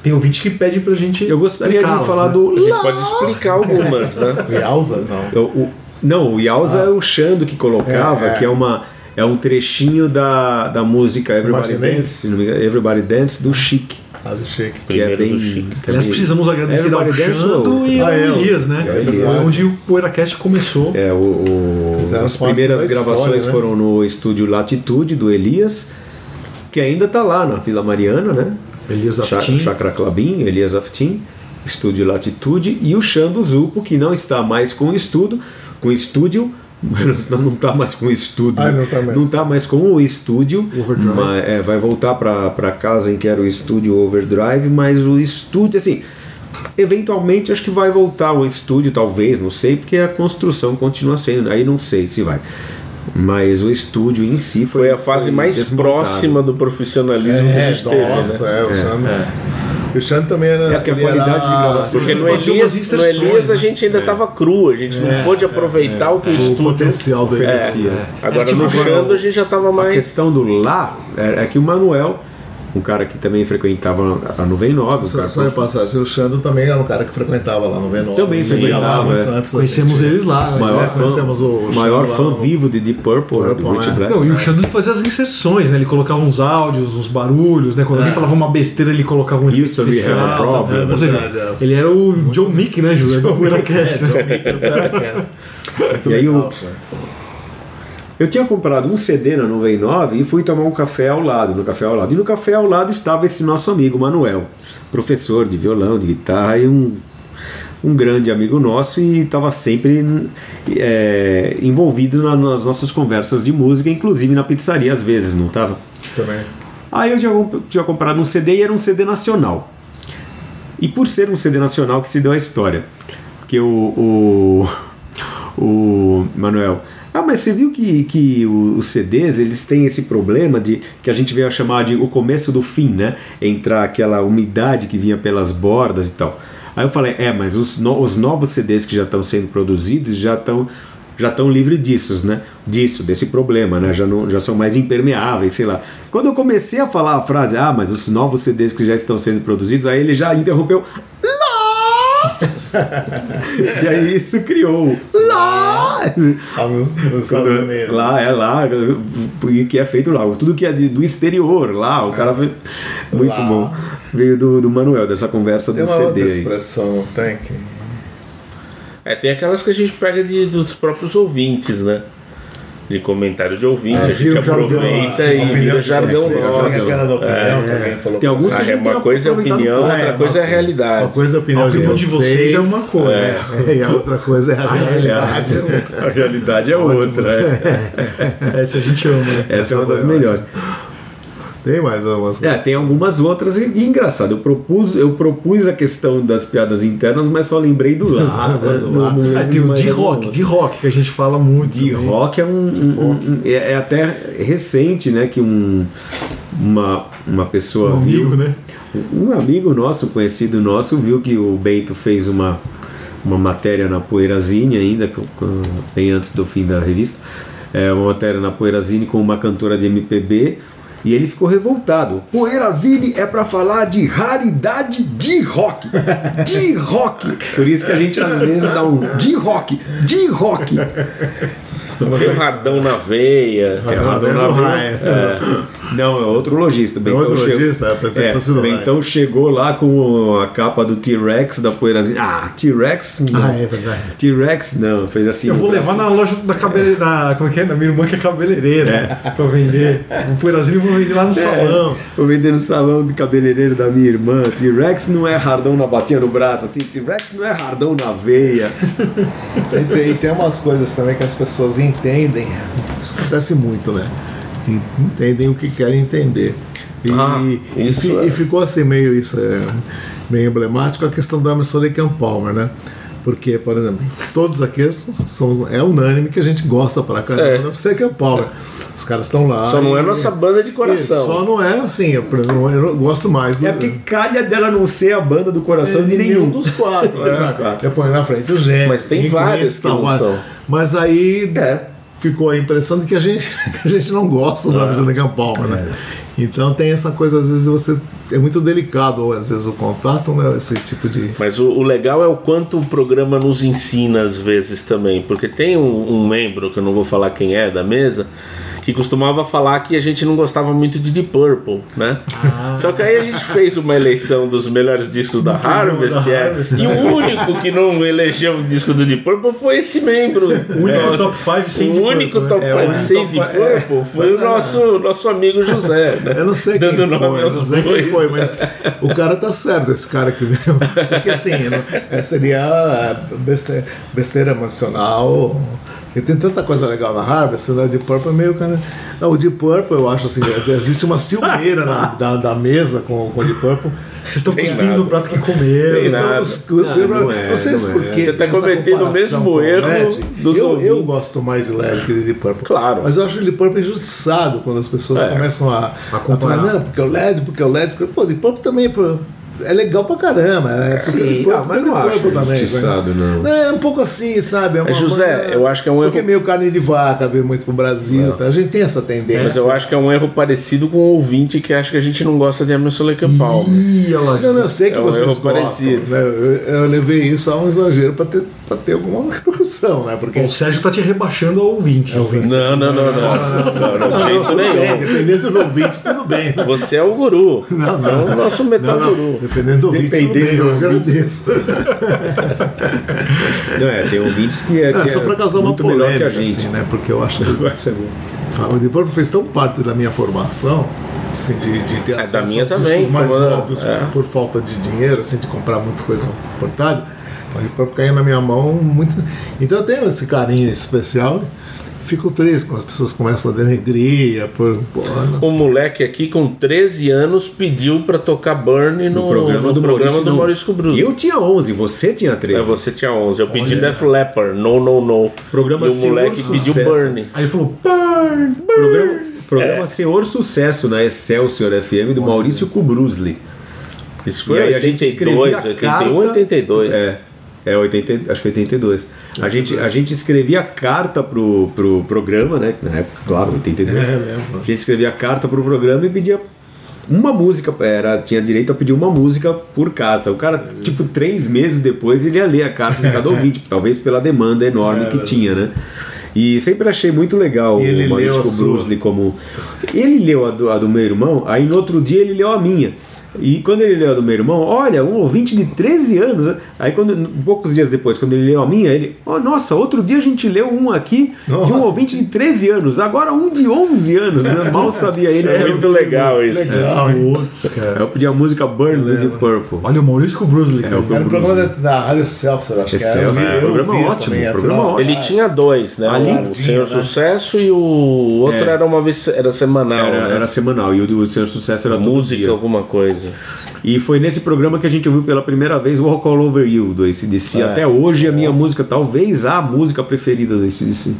Tem ouvinte que pede pra gente. Eu gostaria de falar né? do A gente pode explicar algumas, né? O Yauza? Não. O- o- não, o Yauza é o Xando que colocava, É, é. que é uma é um trechinho da, da música Everybody. Dance, se não me engano, Everybody Dance do Chic. Ah, do Chique. que é Primeiro bem. do é Aliás, precisamos agradecer ao Xando e ao Ah, é, Elias, né? é, Elias. Foi onde o PoeiraCast começou. É, o, o- as primeiras da história, gravações né? foram no estúdio Latitude do Elias, que ainda tá lá na Vila Mariana, né? Elias Aftin. Chakra Clabin, Elias Aftin, estúdio Latitude, e o Xando Zupo, que não está mais com o estúdio, com o estúdio, não, não tá mais com o estúdio, Ah, não tá mais. não tá mais com o estúdio, mas, é, vai voltar para casa em que era o estúdio Overdrive, mas o estúdio, assim, eventualmente acho que vai voltar o estúdio, talvez, não sei, porque a construção continua sendo, aí não sei se vai. Mas o estúdio em si foi, Foi a fase foi mais desmontado. próxima do profissionalismo que a É, gente teve, né? nossa, é, o Xando. E o Xando também era. É que a qualidade era- de gravação- Porque no Elias, no Elias a né? gente ainda tava cru, a gente não pôde aproveitar o que o O estúdio potencial do É. Elias. Agora É, tipo, no Xando a gente já tava A mais. questão do lá é, é que o Manuel, um cara que também frequentava a Nuvem 9, um Só, cara só repassar, o Xando também era um cara que frequentava lá no V9. Também frequentava, é. Conhecemos gente. eles lá. né? maior É, fã, conhecemos o- o maior fã lá vivo de Deep Purple, né, do Purple, Rich né? Black. Não, e o Xando ele fazia as inserções, né? Ele colocava uns áudios, uns barulhos, né? Quando alguém falava uma besteira, ele colocava um efeito Used to be especial. have a problem. tal. Ou seja, É ele era o John Mick, né, Júlio? Do PoeiraCast. né? E aí o-. Eu tinha comprado um CD na Nuvem 9 e fui tomar um café ao lado, no café ao lado. E no café ao lado estava esse nosso amigo Manuel, professor de violão, de guitarra e um, um grande amigo nosso e estava sempre é, envolvido na- nas nossas conversas de música, inclusive na pizzaria às vezes, não estava? Também. Aí eu tinha, comp- tinha comprado um CD e era um CD nacional. E por ser um CD nacional que se deu a história. Porque o, o, o Manuel. Ah, mas você viu que, que os CDs eles têm esse problema de que a gente veio a chamar de o começo do fim, né? Entrar aquela umidade que vinha pelas bordas e tal. Aí eu falei, é, mas os, no- os novos CDs que já estão sendo produzidos já estão já estão livres disso, né? Disso, desse problema, né? Já, não, já são mais impermeáveis, sei lá. Quando eu comecei a falar a frase, ah, mas os novos CDs que já estão sendo produzidos, aí ele já interrompeu. Lá! E aí isso criou lá! Lá nos, nos Estados Unidos. Lá, é lá, e que é feito lá. Tudo que é de- do exterior, lá, o cara. foi- Muito Lá. bom. Veio do, do Manuel, dessa conversa Tem do uma outra CD aí. expressão, tem que. É, tem aquelas que a gente pega de, dos próprios ouvintes, né? De comentário de ouvinte, a gente Viu, jargão, aproveita e vira jargão vocês, nosso. falou. Tem alguns Ah, que a é gente uma coisa é opinião, outra É, coisa é uma- realidade. Uma coisa é a opinião, A opinião de vocês é uma coisa. É, e a outra coisa é a realidade. A realidade é outra. é. Essa a gente ama. né? Essa é uma das melhores. Tem mais algumas É, coisas. tem algumas outras e, e engraçado. Eu propus, eu propus a questão das piadas internas, mas só lembrei do lá. Não- não lembro Ah, tem o de nenhuma. rock, de rock, que a gente fala muito. De também. rock é um, um- um- é, é até recente, né, que um uma, uma pessoa Um viu, amigo, né? um amigo nosso, conhecido nosso, viu que o Bento fez uma uma matéria na Poeirazine ainda, bem antes do fim da revista, é, uma matéria na Poeirazine com uma cantora de MPB. E ele ficou revoltado. Poeirazine é pra falar de raridade de rock. De rock. Por isso que a gente às vezes dá um de rock, de rock. Tem um radão na veia. É, Radon é na veia. É. Não, é outro lojista. Bentão outro chegou- lojista? Que é, Bentão chegou lá com a capa do T-Rex da Poeirazinha. Ah, T-Rex? Ah, é verdade. T-Rex não, fez assim. Eu vou levar na loja da cabeleireira. Como é que é? Da minha irmã que é cabeleireira. Pra vender. Um poeirazinho vou vender lá no salão. É, vou vender no salão de cabeleireiro da minha irmã. T-Rex não é hardão na batinha no braço, assim. T-Rex não é hardão na veia. E tem, e tem umas coisas também que as pessoas entendem. Isso acontece muito, né? E Entendem o que querem entender. E, Ah, e é. e ficou assim meio isso é, meio emblemático a questão do Emerson Lake and Palmer, né? Porque, por exemplo, todos aqui são, são- é unânime que a gente gosta pra caramba É. do Emerson Lake and Palmer. Os caras estão lá. Só não é e- nossa banda de e coração. Só não é assim, eu, por exemplo, eu gosto mais do. É porque calha dela não ser a banda do coração de nenhum. dos quatro. É, exato. Eu ponho na frente o gênio. Mas tem várias que não são. Mas aí É. ficou a impressão de que a gente, a gente não gosta da música da Palmer, né? Então tem essa coisa, às vezes você. É muito delicado, às vezes, o contato, né? Esse tipo de. Mas o, o legal é o quanto o programa nos ensina às vezes também. Porque tem um, um membro, que eu não vou falar quem é, da mesa, que costumava falar que a gente não gostava muito de Deep Purple, né? Só que aí a gente fez uma eleição dos melhores discos da Harvest, da é, Harvest, e o único que não elegeu o disco do Deep Purple foi esse membro. O único top 5 sem O único Purple, top né? 5 É, o sem Deep é. Purple foi o nosso, nosso amigo José. né? Eu não sei Dando quem nome foi, eu não sei quem dois. foi, mas o cara tá certo, esse cara que veio. Porque assim, é, seria besteira, besteira emocional. E tem tanta coisa legal na Harvest, né? O Deep Purple é meio cara. Não, o Deep Purple, eu acho assim, existe uma ciumeira na, da, da mesa com, com o Deep Purple. Vocês estão cuspindo no prato que comeram. Nos cuspindo pra- não é, não sei se não por é. quê Você tá essa cometendo o mesmo o erro LED. dos eu, eu ouvintes. gosto mais de LED que de Purple. Claro. Mas eu acho o Deep Purple injustiçado quando as pessoas É. começam a, A comparar. falar, não, porque o LED, porque o LED. Porque, pô, Deep Purple também pô, é legal pra caramba. É, porque Sim, ah, mas porque não acho injustiçado, né? não. É um pouco assim, sabe? É uma José, coisa- eu acho que é um Porque erro- meio carne de vaca veio muito pro Brasil. tá? A gente tem essa tendência. Mas eu acho que é um erro parecido com o ouvinte que acha que a gente não gosta de Emerson Lake Palmer. Não, não, eu sei que É um vocês erro gostam, parecido. né? Eu, eu levei isso a um exagero pra ter, pra ter alguma repercussão, né? Porque O Sérgio tá te rebaixando ao ouvinte. Não, não, não, não. Não, não, de Não, jeito tudo bem, nenhum. dependendo dos ouvintes, tudo bem. né? Você é o guru. Não, Você é o nosso metal Não, não, guru. Dependendo do ouvinte, tudo bem, eu agradeço. Não, é, tem ouvintes que é, É, que só é pra causar uma muito melhor polêmica, que a gente. assim, né? Porque eu acho que Vai ser bom. Ah, O Deep Purple fez tão parte da minha formação, assim, de, de ter É, acesso da minha aos também, discos mais óbvios é. por falta de dinheiro, assim, de comprar muita coisa importada. O Deep Purple caiu na minha mão muito. Então eu tenho esse carinho especial. Fico triste quando as pessoas começam a denegrir por. Pô, nossa. Um moleque aqui com 13 anos pediu pra tocar Burn no, No programa, do, programa Maurício, do não. Maurício Kubrus. Eu tinha 11, você tinha 13. É, você tinha 11. Eu pedi Def Leppard, No, No, No. Programa e o moleque pediu Sucesso. Burn. Aí ele falou, pá, Programa, programa É. Senhor Sucesso na Excelsior FM do Maurício Kubrusli. Isso E foi aí a gente 82, escrevia 81, carta- 82. É. É, 80, acho que 82. A gente, a gente escrevia carta pro, pro programa, né? Na época, claro, 82. É, lembro. A gente escrevia carta pro programa e pedia uma música. Era, tinha direito a pedir uma música por carta. O cara, tipo, três meses depois, ele ia ler a carta de cada ouvinte, talvez pela demanda enorme que tinha, né? E sempre achei muito legal ele o Maurício. Kubrusli como. Ele leu a do, a do meu irmão, aí no outro dia ele leu a minha. E quando ele leu a do meu irmão, olha, um ouvinte de 13 anos. né? Aí, quando, poucos dias depois, quando ele leu a minha, ele, oh, nossa, outro dia a gente leu um aqui de um ouvinte de 13 anos, agora um de 11 anos. Né? Mal sabia ele. Isso é era muito legal isso. Legal, putz, cara. Eu pedi a música Burn do Deep Purple. Olha o Maurício com o Bruce Lee. cara. o Era o programa da, da Rádio Excelsior, acho que era. Excelsior, Eu é, programa ouvia ótimo, também, programa afinal, Ele ah, tinha dois, né? Ali o Senhor né? Sucesso e o outro É. era uma vez era semanal, Era, né? era semanal e o do Senhor Sucesso era todo música, dia. alguma coisa. E foi nesse programa que a gente ouviu pela primeira vez Walk All Over You do ACDC. É. Até hoje a minha música, talvez a música preferida do ACDC.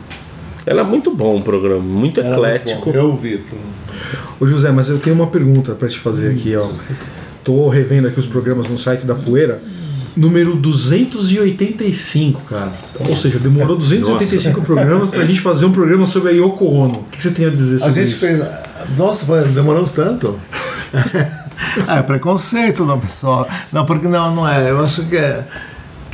Era muito bom o programa, muito era muito eclético. bom. Eu ouvi. Ô José, mas eu tenho uma pergunta pra te fazer aqui, ó. Tô revendo aqui os programas no site da Poeira. Número 285, cara. Ou seja, demorou 285 programas pra gente fazer um programa sobre a Yoko Ono. O que você tem a dizer A sobre gente isso? fez. Nossa, demoramos tanto. é preconceito, não, pessoal. Não, porque não, não é. Eu acho que é.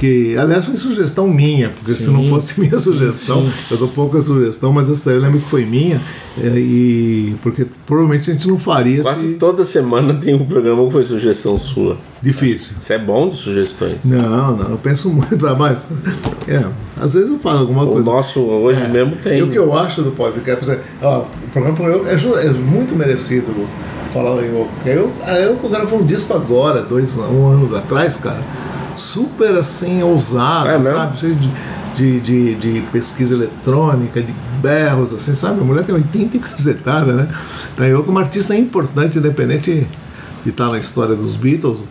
Que, aliás, foi sugestão minha, porque se não fosse minha sugestão, eu dou pouca sugestão, mas essa eu lembro que foi minha, é, e porque provavelmente a gente não faria Quase se toda semana tem um programa que foi sugestão sua. difícil. Você é bom de sugestões. Não, não, eu penso muito pra mais. É, às vezes eu falo alguma O coisa. nosso hoje mesmo tem. E o que eu acho do podcast, ó, o programa é, é muito merecido falar. Porque a Yoko, a Yoko gravou um disco agora, dois, um ano atrás, cara. Super assim, ousado, É sabe? Cheio de, de, de, de pesquisa eletrônica, de berros, assim, sabe? A mulher tem 80 e cacetada, né? Então é uma artista importante, independente de estar na história dos Beatles,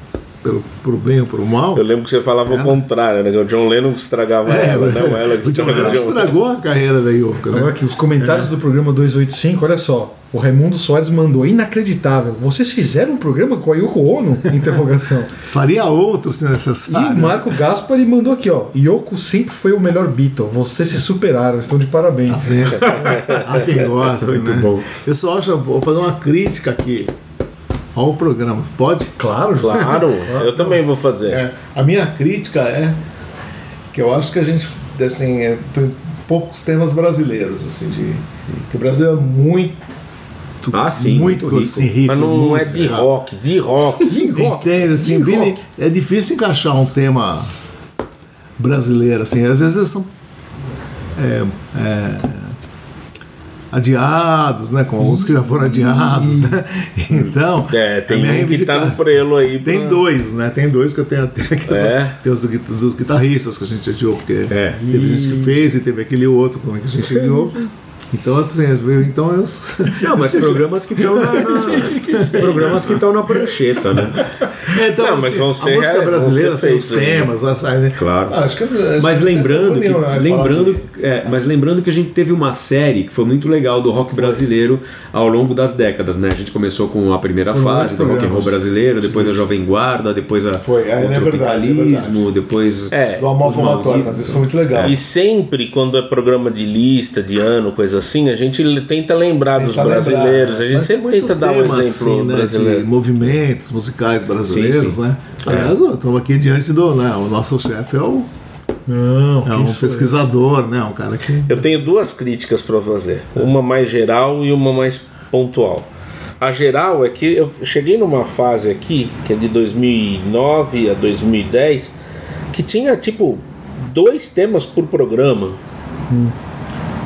pelo, por bem ou por mal. Eu lembro que você falava o contrário, né? Que o John Lennon que estragava É, ela, não ela que o John estragava Lennon o John estragou a carreira da Yoko, né? Agora aqui, os comentários do programa 285, olha só. O Raimundo Soares mandou, inacreditável. Vocês fizeram um programa com a Yoko Ono? Interrogação. Faria outro se E necessário. o Marco Gaspari mandou aqui, ó. Yoko sempre foi o melhor Beatle. Vocês se superaram, estão de parabéns. Há quem gosta, Muito né? bom. Eu só acho, vou fazer uma crítica aqui ao programa. Pode? Claro, Claro, eu também vou fazer. É, a minha crítica é que eu acho que a gente, assim, é, poucos temas brasileiros, assim, de. Que o Brasil é muito. Ah, sim, muito, muito rico. assim, rico. Mas não, não é de rock, de rock. De rock. Entende? Assim, De Vini, rock. é difícil encaixar um tema brasileiro, assim. Às vezes eles são é, é, adiados, né? Com alguns que já foram adiados, né? Então. É, tem minha um que tá no prelo aí. Tem pra- dois, né? Tem dois que eu tenho até. Que É? Tem os do dos guitarristas que a gente adiou, porque É. teve gente que fez e teve aquele outro como é que a gente adiou. Então, assim, então eu. Não, mas programas que estão na, na- programas que estão na prancheta, né? É, então, Não, mas assim, vão a ser música reais, vão brasileira, ser assim, os feitos, né? temas, as- né? Claro. Acho que, acho Mas que lembrando que, né, lembrando, de- é, mas lembrando que a gente teve uma série que foi muito legal do rock brasileiro ao longo das décadas, né? A gente começou com a primeira Foram fase do rock and roll brasileiro, depois a Jovem Guarda, depois a, Foi, é, o é verdade, é tropicalismo, depois É, do Amor os Malditos. mas isso foi muito legal. E sempre, quando é programa de lista, de ano, coisa assim, a gente tenta lembrar dos Tenta lembrar, brasileiros. né? A gente Mas sempre tenta dar um exemplo assim, né, brasileiro. de movimentos musicais brasileiros, Sim, sim. né? Aliás, ó, estamos aqui diante do. Né, o nosso chefe é, o, Não, é um pesquisador, né? Um cara que. Eu tenho duas críticas para fazer, uma mais geral e uma mais pontual. A geral é que eu cheguei numa fase aqui, que é de 2009 a 2010, que tinha tipo dois temas por programa.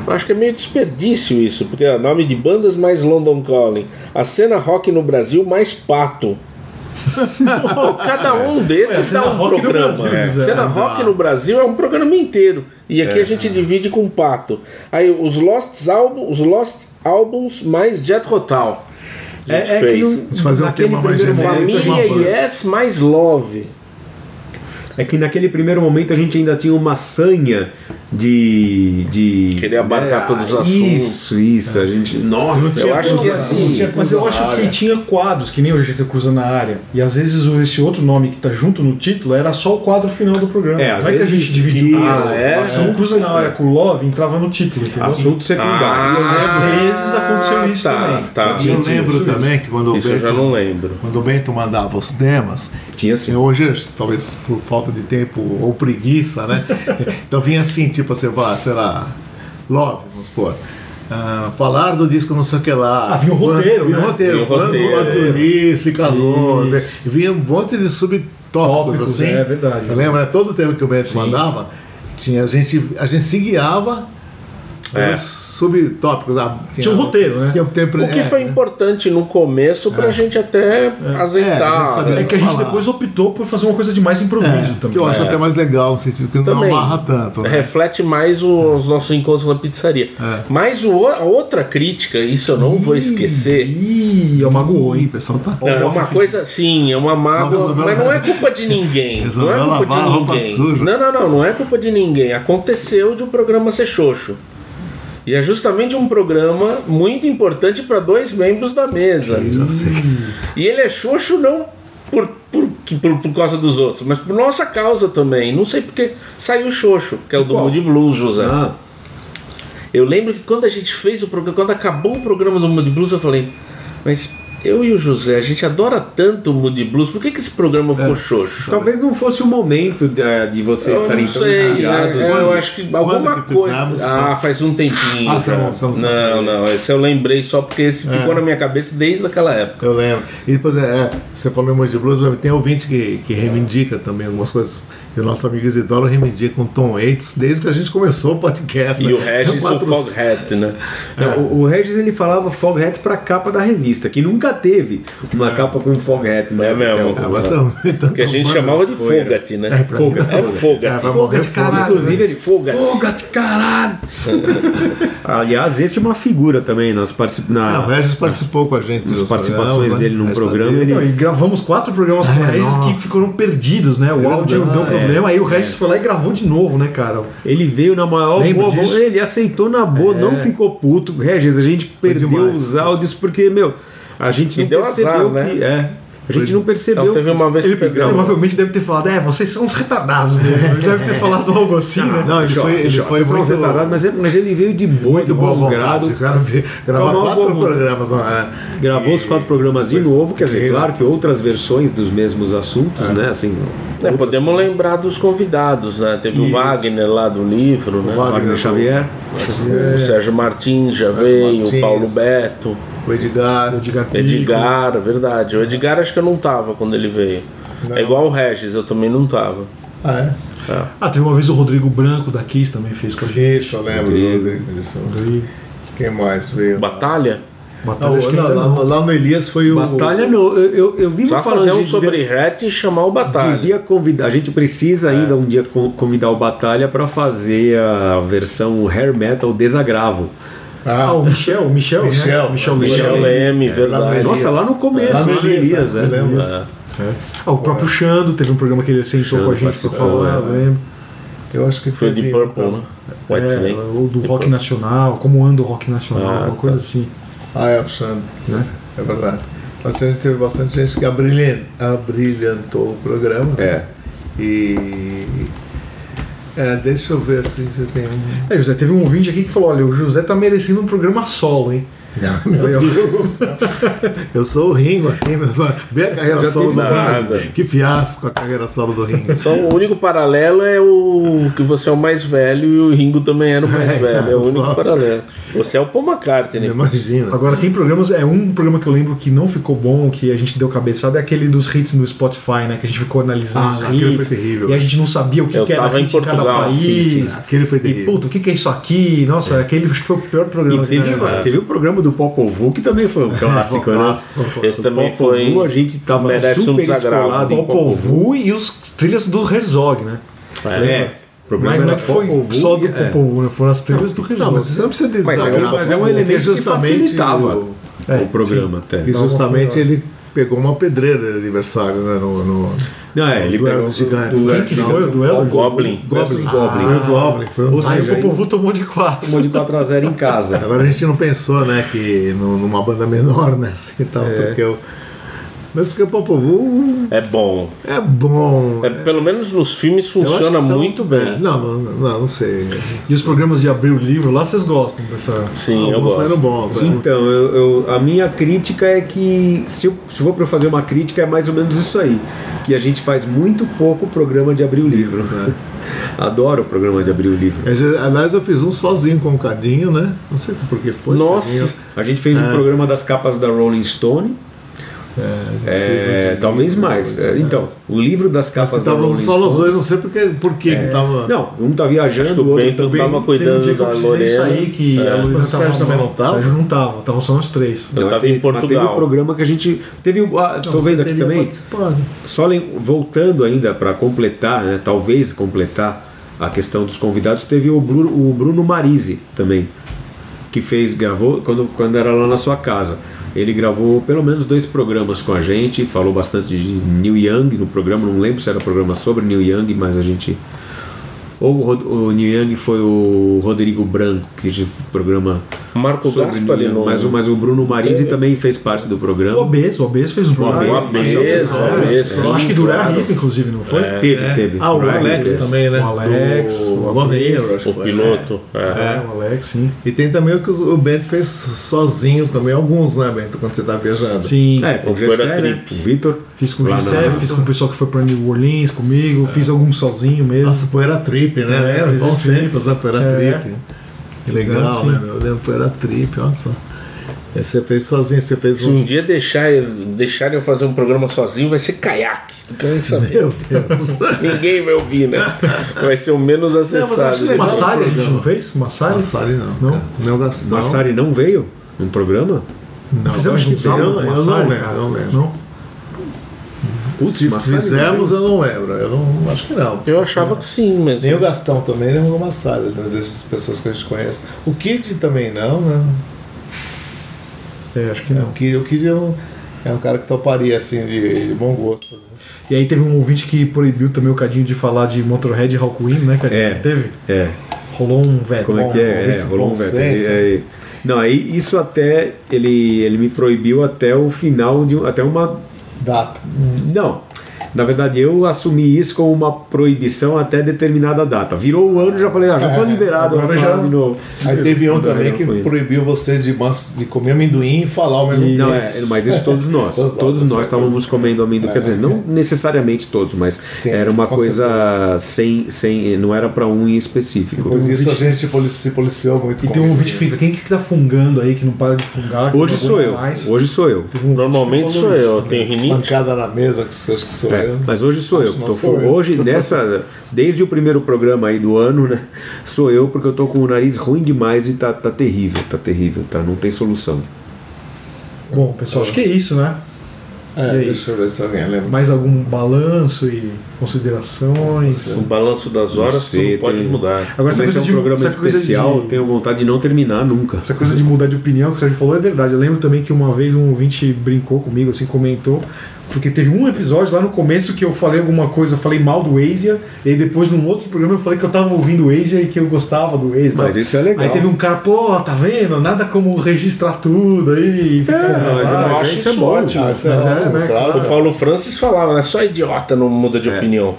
Eu acho que é meio desperdício isso, porque é nome de bandas mais London Calling, a cena rock no Brasil mais pato. Cada um desses cena dá um programa. Brasil, É. Cena rock no Brasil é um programa inteiro. E aqui É. a gente divide com pato. Aí os Lost Albums, os Lost Albums mais Jet Rotal. É, é que no, fazer um naquele tema mais primeiro genérico, Família gente- Yes mais Love. É que naquele primeiro momento a gente ainda tinha uma sanha de. de Querer abarcar né, todos os assuntos. Isso, isso. A gente. Nossa, Eu acho que Mas- assim. Mas eu acho que tinha quadros, que nem o GT Cruzando na área. E às vezes esse outro nome que tá junto no título era só o quadro final do programa. É, às Não é que a vezes gente dividiu isso. isso. Ah, é? Assunto Cruzando na área com Love entrava no título, entendeu? assunto secundário. Ah, Às vezes aconteceu isso tá, também. Tá. eu lembro também que quando o Isso eu já Bento- não lembro. Quando o Bento mandava os temas, Tinha assim. eu hoje, talvez por falta de tempo ou preguiça, né? então vinha assim, tipo assim, vai, sei lá, Love, vamos supor. ah, falar do disco não sei o que lá. Ah, vinha o roteiro, Vinha o né? roteiro. Vinha o Quando roteiro. o Adoni se casou. Né? Vinha um monte de subtópicos Tópicos, assim. é verdade. Eu lembro, né? Todo o tempo que o Bento mandava, tinha, a, gente, a gente se guiava É. subtópicos. Ah, Tinha um roteiro, né? Tinha, tinha, O que é, foi importante no começo pra gente até É, a azeitar. né? É que a gente Falar. depois optou por fazer uma coisa de mais improviso É, também. que eu acho até mais legal, no sentido que não Também. amarra tanto. Né? Reflete mais o- os nossos encontros na pizzaria. É. Mas o- a outra crítica, isso eu não vou esquecer. Ih, é o magoou, hein? o pessoal tá. Não, é uma coisa, sim, é uma mágoa, mas não é culpa de ninguém. Não é culpa de roupa ninguém. Não, não, não, não é culpa de ninguém. Aconteceu de o programa ser xoxo. E é justamente um programa muito importante para dois membros da mesa. Já sei. E ele é xoxo não por, por, por, por causa dos outros, mas por nossa causa também. Não sei porque saiu xoxo, que é o do Qual? Mood Blues, José. Ah, Eu lembro que quando a gente fez o programa, quando acabou o programa do Mood Blues, eu falei, mas eu e o José, a gente adora tanto o Mood Blues, por que, que esse programa ficou xoxo? talvez não fosse o momento de, de vocês Eu estarem não tão sei, inspirados. né? né? eu acho que alguma que coisa. Ah, faz um tempinho. Ah, são- são- Não, não, esse eu lembrei só porque esse ficou na minha cabeça desde aquela época. Eu lembro. E depois, é, é, você falou em de blues, tem ouvinte que, que reivindica também algumas coisas. E o nosso amigo Isidoro reivindica com Tom Waits desde que a gente começou o podcast. E né? o Regis, o Quatro- Foghat, né? O, o Regis ele falava Foghat pra capa da revista, que nunca teve uma capa com Foghat. né? É mesmo. Mas tamo- então Que a gente chamava de Fogat, né? Fogat. É É, Fogat. caralho. Inclusive ele Fogat. Fogat, caralho. Aliás, esse é uma figura também nas particip... Ah, o Regis participou com a gente. nas participações programas, né? dele num programa. Tadeu. Ele, Não, e gravamos quatro programas com o É, Regis que ficaram perdidos, né? O É áudio deu problema, aí o Regis foi lá e gravou de novo, né, cara? ele veio na maior boa? Ele aceitou na boa, não ficou puto. Regis, a gente perdeu os áudios porque, meu, a gente E não deu percebeu azar, né? que. É. A gente não percebeu. Então teve uma vez Ele que pegamos. provavelmente deve ter falado, é, vocês são uns retardados mesmo. Ele deve ter falado algo assim, né? Não, ele foi, ele foi muito, retardados, mas, é- mas ele veio de boa, muito de bom vontade. grado. O cara veio gravar quatro programas. não é? Gravou E- os quatro programas de Pois, novo, quer dizer, claro que outras versões dos mesmos assuntos, né? Assim, É, podemos lembrar dos convidados, né? Teve o Isso. Wagner lá do livro, né? Wagner Wagner Xavier. O Sérgio Martins já veio, Martins. o Paulo Beto, O Edgar. Edgar Pico. Edgar, verdade. O Edgar acho que eu não tava quando ele veio. É igual o Regis, eu também não tava. Ah, é? Ah, teve uma vez o Rodrigo Branco da Kiss também fez com a gente. Isso, eu lembro. do Rodrigo. Isso. Quem mais veio? Batalha? Não, Batalha, acho que não, ainda lá, não. lá no Elias foi o. Batalha não, eu, eu, eu vivo Só falando fazer um sobre devia- Hatch e chamar o Batalha. Devia convidar, a gente precisa ainda um dia con- convidar o Batalha para fazer a versão hair metal desagravo. Ah, o Michel, o Michel, Michel, né? Michel, Michel Leme. Lá verdade. no Nossa, lá no começo, Lá no no Elias, Elias, é, é. É. Ah, o próprio Xando teve um programa que ele sentou Xando com a gente falar, é. eu lembro. Eu acho que Foi de vindo, Purple, né? White É, Snake. o do rock nacional, como anda o rock nacional, Ah, uma tá. coisa assim. Ah, é o Xandro. Né? É verdade. Então, a gente teve bastante gente que abrilhan- abrilhantou o programa. É. E. É, deixa eu ver assim se tem. É, José, teve um ouvinte aqui que falou: olha, o José tá merecendo um programa solo, hein? Meu Deus do céu. Eu sou o Ringo aqui, meu irmão. Bem a carreira Já solo do nada. Ringo. Que fiasco a carreira solo do Ringo. Só o único paralelo é o que você é o mais velho e o Ringo também era o mais É, velho. É o eu único só- paralelo. Você é o Paul McCartney. Imagina. Agora tem programas, é um programa que eu lembro que não ficou bom, que a gente deu cabeçada, é aquele dos hits no Spotify, né? Que a gente ficou analisando Ah, os aquele hits. foi terrível. E a gente não sabia o que, Eu que era em hit em cada Portugal, país. sim, sim. Aquele foi E terrível. puta, o que, que é isso aqui? Nossa, aquele acho que foi o pior programa. E teve, né? teve o programa do Popol Vuh, que também foi um clássico, né? clássico. Esse também Popol foi. Vuh, a gente tava um super desagravo. escolado Vuh e os trilhas do Herzog, né? É. O problema Mas não é que foi Popol Vuh só do é. Popol Vuh, né? Foram as trilhas do Herzog. Não, mas você não precisa de Mas é, um- mas é um elemento que facilitava o- É, o programa até. E justamente ele pegou uma pedreira de aniversário, né? No, no, Não, é, ele pegou dos gigantes. o-? Quem que foi o duelo? Goblin. Goblin. Goblin. Foi o Goblin. Foi um Ou seja, o Vuh tomou de quatro. Tomou de 4x0 em casa. Agora a gente não pensou, né, que nu- numa banda menor, né, assim e tal, porque o... Mas porque o Popol Vuh É bom. é bom. É, pelo menos nos filmes Eu funciona tão- muito é, bem. não, não, não, não sei. E os programas de abrir o livro lá, vocês gostam dessa. Sim, eu Alguns saíram gosto. bons. né? Então, eu, eu- a minha crítica é que, se, eu, se for para eu fazer uma crítica, é mais ou menos isso aí. Que a gente faz muito pouco programa de abrir o livro. né? Adoro o programa de abrir o livro. Eu já- Aliás, eu fiz um sozinho com um cadinho, né? Não sei por que foi. Nossa. cadinho. A gente fez um programa das capas da Rolling Stone. É, É, um talvez mais. É, então, o livro das capas da Estavam Rolling só os dois, não sei porque, por que que tava. Não, um tá viajando, o o outro também. tava um cuidando eu da Lorena. sair que É. a Luísa Mas o Sérgio também não tava? O Sérgio não tava, estavam só nós três. Eu tava Mas em teve- mas Teve Portugal. um programa que a gente. Teve. o- Ah, tô vendo aqui também. Só voltando ainda para completar, né, talvez completar a questão dos convidados, teve o Bruno, o Bruno Marise também, que fez, gravou quando, quando era lá na sua casa. Ele gravou pelo menos dois programas com a gente, falou bastante de Neil Young no programa, não lembro se era programa sobre Neil Young, mas a gente. Ou o, Rod- o Young foi o Rodrigo Branco, que fez o programa Marco Neil Young, no- mas, o- mas o Bruno Marise também fez parte do O programa. Obes, o Obes fez um programa. Obes, Ah, Obes, é, Obes, eu Acho que claro. Hip, inclusive, não foi? Teve, teve. Ah, o Alex Hicks. também, né? O Alex, Do o Alex, acho O que foi. piloto. É. É, o Alex, sim. E tem também o que o Bento fez sozinho também, alguns, né, Bento, quando você tá viajando. Sim, É, com o O Gessé, né? O Vitor. fiz com o Gessé, fiz com o pessoal que foi pra New Orleans comigo, fiz alguns sozinho mesmo. Nossa, Poeira Trip, né? É, fiz Bons trip. tempos, né? Poeira É. Trip. Que Fizemos, legal, sim. né? meu? Eu lembro Poeira Trip, olha só. Esse você fez sozinho, você fez Se um um. dia deixar, deixarem eu fazer um programa sozinho, vai ser caiaque. Não quero saber. Meu Deus. Ninguém vai ouvir, né? Vai ser o menos mas acho acessado. legal. Massari a gente não fez? Massari? Massari não. Não? Cara. Meu Gastão. Massari não veio no programa? Não, Fizemos acho um eu, eu não lembro, não lembro. Não? Putz, Se fizemos, eu não lembro. Eu não acho que não. Eu achava que sim, mas. Nem o Gastão também, o Massari, né, dessas pessoas que a gente conhece. O Kid também não, né? É, acho que O não. Kid, o Kid é, um, é um cara que toparia, assim, de, de bom gosto. fazer. E aí teve um ouvinte que proibiu também o Cadinho de falar de Motorhead e Hawkwind, né, Cadinho? É. Teve? É, Rolou um veto. como é que é? é rolou um veto. É, é. Não, aí isso até ele, ele me proibiu até o final de um- até uma Data. Não. Na verdade, eu assumi isso como uma proibição até determinada data. Virou o ano, já falei, ah, já tô liberado, agora já- de novo. Aí teve um também que proibiu você de, mas- de comer amendoim e falar o amendoim. Não, é, mas isso todos nós. Todos todos nós, estávamos comendo amendoim. Quer dizer, não necessariamente todos, mas Sim, era uma coisa sem, sem. Não era para um em específico. Depois disso a vídeo- gente se policiou muito E com tem um ouvinte que fica, quem que tá fungando aí, que não para de fungar? Hoje sou eu. mais? Hoje sou eu. Um Normalmente sou eu, isso eu tenho rinite. Pancada na mesa, que acho que sou É, eu. mas hoje sou eu. Tô sou fu- eu. Hoje, nessa. Desde o primeiro programa aí do ano, né? Sou eu, porque eu tô com o nariz ruim demais e tá, tá terrível, tá terrível, tá? Não tem solução. Bom, pessoal, acho que é isso, né? É, deixa eu ver se alguém lembra. Mais algum balanço e considerações? O balanço das horas Não sei, tudo pode tem- mudar. Agora, essa Como esse é um de programa especial, de- eu tenho vontade de não terminar nunca. Essa coisa de mudar de opinião que o Sérgio falou é verdade. Eu lembro também que uma vez um ouvinte brincou comigo, assim, comentou, porque teve um episódio lá no começo que eu falei alguma coisa, eu falei mal do Asia, e aí depois num outro programa eu falei que eu tava ouvindo o Asia e que eu gostava do Asia. Mas tal. isso é legal. Aí teve um cara, pô, tá vendo? Nada como registrar tudo aí. e não, mas eu acho isso é ótimo. Isso é Mas é, ótimo, né, claro. O Paulo Francis falava, né? Só idiota não muda de É. opinião.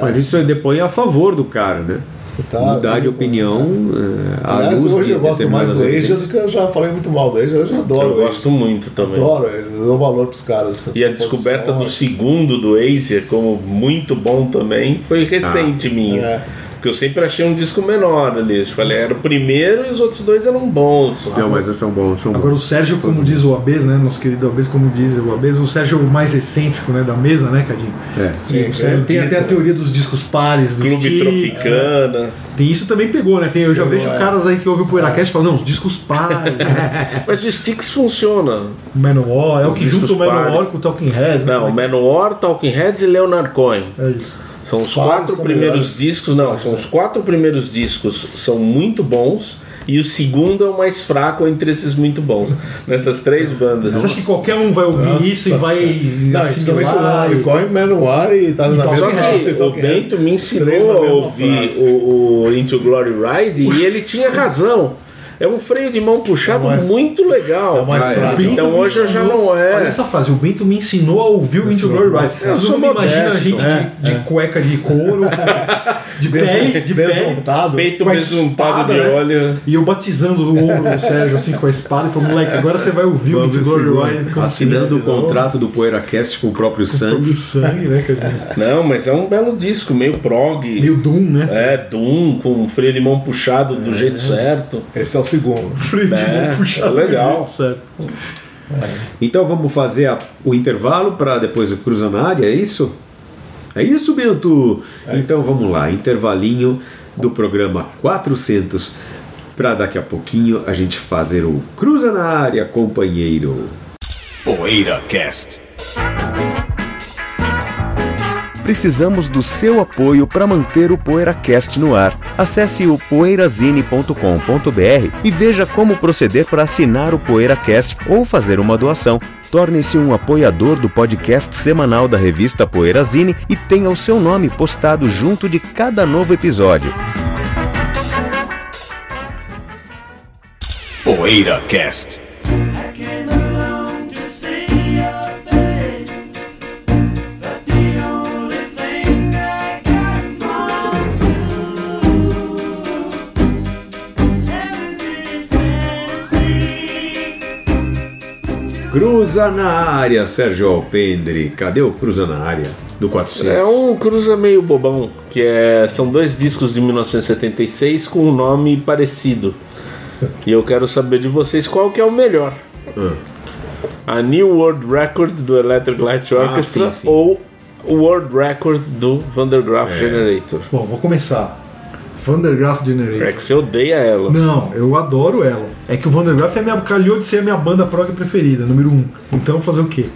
Mas isso depõe a favor do cara, né? Você tá Mudar de opinião é, Aliás, luz hoje de eu gosto mais do Asia do que eu já falei muito mal do Asia. Eu já adoro Eu gosto muito também. Adoro ele, eu dou valor pros caras. E a descoberta do segundo do Asia como muito bom também foi recente minha. é. Porque eu sempre achei um disco menor ali. Eu falei, era o primeiro e os outros dois eram bons. Não, mas são bons, são Agora o bons. Sérgio, como diz o Abes, né? Nosso querido Abes, como diz o Abes, o Sérgio é o mais excêntrico né, da mesa, né, Cadinho? É. Sim, o Sérgio é tem até a teoria dos discos pares, dos Clube tics, né? Tropicana. Tem isso também pegou, né? Tem, eu já Pegou, vejo é. caras aí que ouvem o PoeiraCast e falam, não, os discos pares, né? Mas o Sticks funciona. Manowar, é o Os que junta o Manowar pares. com o Talking Heads, né? Não, Manowar, Talking Heads e Leonard Cohen. É isso. São os quatro primeiros melhores. discos. Não, são os quatro primeiros discos são muito bons. E o segundo é o mais fraco entre esses muito bons. Nessas três bandas. Você acha que qualquer um vai ouvir Nossa isso e vai. Não, assimilar? o e- Corre e tá na Só mesma que então, o Bento me ensinou a ouvir o, o Into Glory Ride e ele tinha razão. É um freio de mão puxado É o mais- muito legal. é o mais Ah. Bento Então hoje eu já ensinou- não Olha é. essa frase, o Bento me ensinou a ouvir o Into Ensinou, Glory Eu sou não imagina a gente de, de cueca de couro, de pele, de pele, Besontado. Peito com besuntado de né? óleo. E eu batizando o ombro do Sérgio assim com a espada e falou, moleque, agora você vai ouvir o Into Glory Assinando o ensinou. contrato do PoeiraCast com o próprio sangue. Próprio sangue, né? Não, mas é um belo disco, meio prog. Meio Doom, né? É, Doom, com freio de mão puxado do jeito certo. Esse é o segundo. Freio de É, puxado é legal. certo. Então vamos fazer a- o intervalo para depois o cruza na área, é isso? É isso, Bento? então vamos lá, intervalinho do programa 400 para daqui a pouquinho a gente fazer o cruza na área, companheiro. PoeiraCast. Precisamos do seu apoio para manter o PoeiraCast no ar. Acesse o poeirazine.com.br e veja como proceder para assinar o PoeiraCast ou fazer uma doação. Torne-se um apoiador do podcast semanal da revista Poeirazine e tenha o seu nome postado junto de cada novo episódio. PoeiraCast. came Cruza na área, Sérgio Alpendre. Cadê o cruza na área do 400? É um cruza meio bobão, que é, são dois discos de 1976 com um nome parecido. E eu quero saber de vocês qual que é o melhor. A New World Record do Electric Light Orchestra sim, sim. ou o World Record do Van der Graaf Generator. Bom, vou começar. Vandergraaf Generator. É que você odeia ela. Não, eu adoro ela. É que o Vandergraaf é minha, calhou de ser a minha banda prog preferida, número um. Então fazer o quê?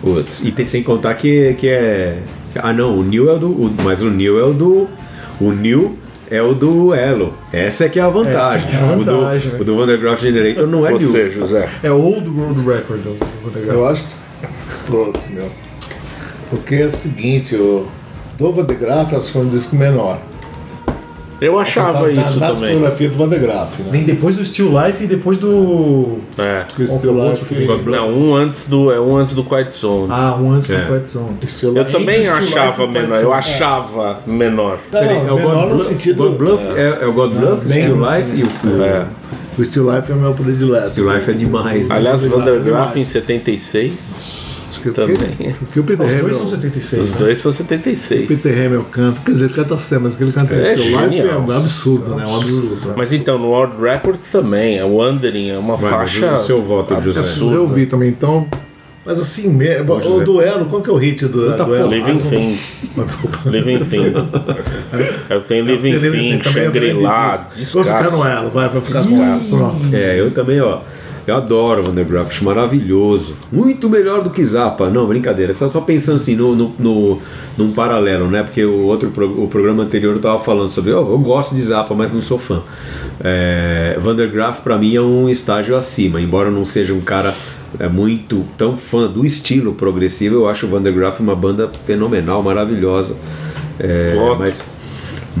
Putz, e tem, sem contar que, que é. Ah não, o New é o do. o- mas o New é o do. O New é o do Elo. Essa é que é a vantagem. Essa que é a vantagem, o né? do, o do Vandergraaf Generator não é New. Você, José. É Old World Record do Vandergraaf. Eu acho que. Putz, meu. Porque é o seguinte, o Dova de Graaf acho que é um disco menor. Eu achava Tá- isso na também. discografia do Van de Graaff, né? Vem depois do Still Life e depois do. É. O Still Life, Não, um antes do, é um antes do Quiet Zone. Ah, um antes É. do Quiet Zone. Still Eu Life. também Still Life achava e Quiet menor. Eu achava menor. Não, Peraí, não, menor no Bluff- sentido. God Bluff é, é o God Bluff, bem- Still Life e o, o É. O Still Life é o meu predileto. Still Life é demais. né? Aliás, Demais, Van der Graaf em demais. 76 O também. que- O o Peter Os dois Hamilton- são 76. Os né? dois são o 76. Peter Hamilton canta, quer dizer, ele canta sempre, mas o que ele canta em É Life é um absurdo, né? É um absurdo. Mas então, no World Record também, a Wandering é uma Vai, faixa. o seu voto, Eu José. preciso reouvir também, então. Mas assim, me... o duelo, qual que é o hit do duelo? Living Thing. Ah, Desculpa. Living Thing. Eu tenho Living Thing, é Shangri-La. Vou ficar no elo, vai, vai ficar no elo. Pronto. É, eu também, ó. Eu adoro Van der Graaf, acho maravilhoso. Muito melhor do que Zappa. Não, brincadeira. Só, só pensando assim, no, no, no- num paralelo, né? Porque o outro pro- o programa anterior eu tava falando sobre. ó, eu gosto de Zappa, mas não sou fã. É, Van der Graaf, pra mim, é um estágio acima. Embora eu não seja um cara é, muito tão fã do estilo progressivo, eu acho o Van der Graaf uma banda fenomenal, maravilhosa. É, mas.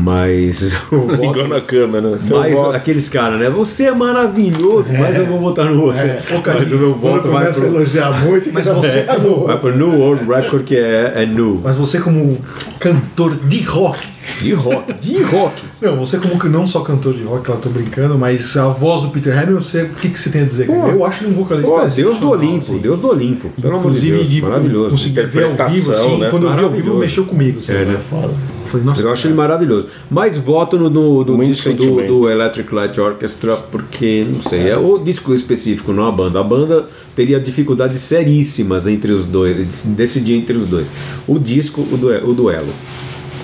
Mas. voto- Igual na câmera. Seu mas voto. aqueles caras, né? Você é maravilhoso, mas eu vou votar no outro. mas o meu voto vai pro, elogiar muito, Mas que dá você- um- vai pro New World Record, que é, é nu. Mas você como cantor de rock. De rock. De rock. Não, você como que não só cantor de rock, claro, tô brincando, mas a voz do Peter Hamilton, você, o que, que você tem a dizer? cara? eu acho ele um vocalista Pô, Deus do Olimpo, assim. Deus do Olimpo. Pelo amor de Inclusive, Deus, de maravilhoso. conseguir ver ao vivo, assim, né? quando eu vi ao vivo, mexeu comigo. Assim, É, né? Eu falei, nossa, Eu acho ele maravilhoso. Mas voto no, no, do Muito disco do, do Electric Light Orchestra, porque, não sei, é o disco específico, não a banda. A banda teria dificuldades seríssimas entre os dois, decidir entre os dois. O disco, o, due- o duelo.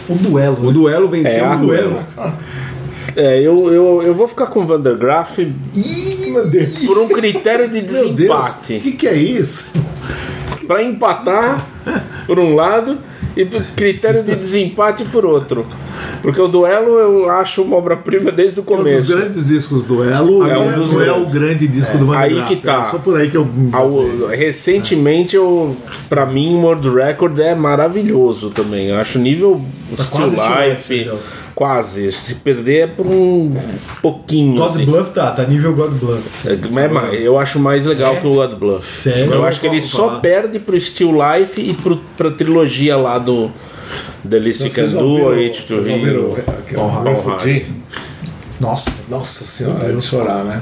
o duelo. O né? duelo venceu É, o duelo. É, eu, eu, eu vou ficar com o Van der Graaf por um critério de Deus, o desempate. que, que é isso? Pra empatar por um lado e por critério de desempate por outro. Porque o duelo eu acho uma obra-prima desde o É um dos começo. grandes discos do Elo, É um não dos não é o grande disco do Van Aí que tá. É só por aí que eu. Ao- recentemente, eu, pra mim, o World Record é maravilhoso também. Eu acho nível Still quase Still Life, já. Quase. Se perder é por um pouquinho. God assim. Bluff tá, tá nível God Bluff. É, é mais- eu acho mais legal que o God Bluff. Sério? Eu acho que ele só perde pro Still Life e pro, pra trilogia lá do The List Can já Do, to Hero, Refugee? Hearts. Nossa. Nossa senhora, é de chorar, né?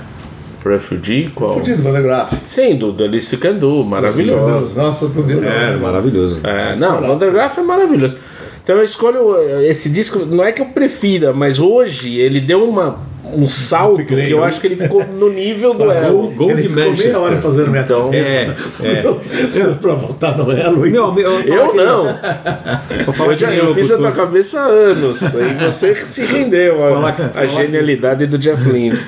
Refugee, qual? Fudido, Van de Graaf. Sim, do The List Can Do, Meu maravilhoso. Deus, Nossa, fudido. É, maravilhoso. É, não, o Vandergraaf é maravilhoso. Então eu escolho eh, esse disco, não é que eu prefira, mas hoje ele deu uma, um salto que eu acho que ele ficou no nível do Elo. Gold Ele ficou meia Manchester. hora fazendo minha Então, cabeça. é, pra voltar no Elo. e- Meu, meu, Eu não. Eu, já, eu fiz a tua cabeça há anos. Aí você que se rendeu a, a genialidade do Jeff Lynne.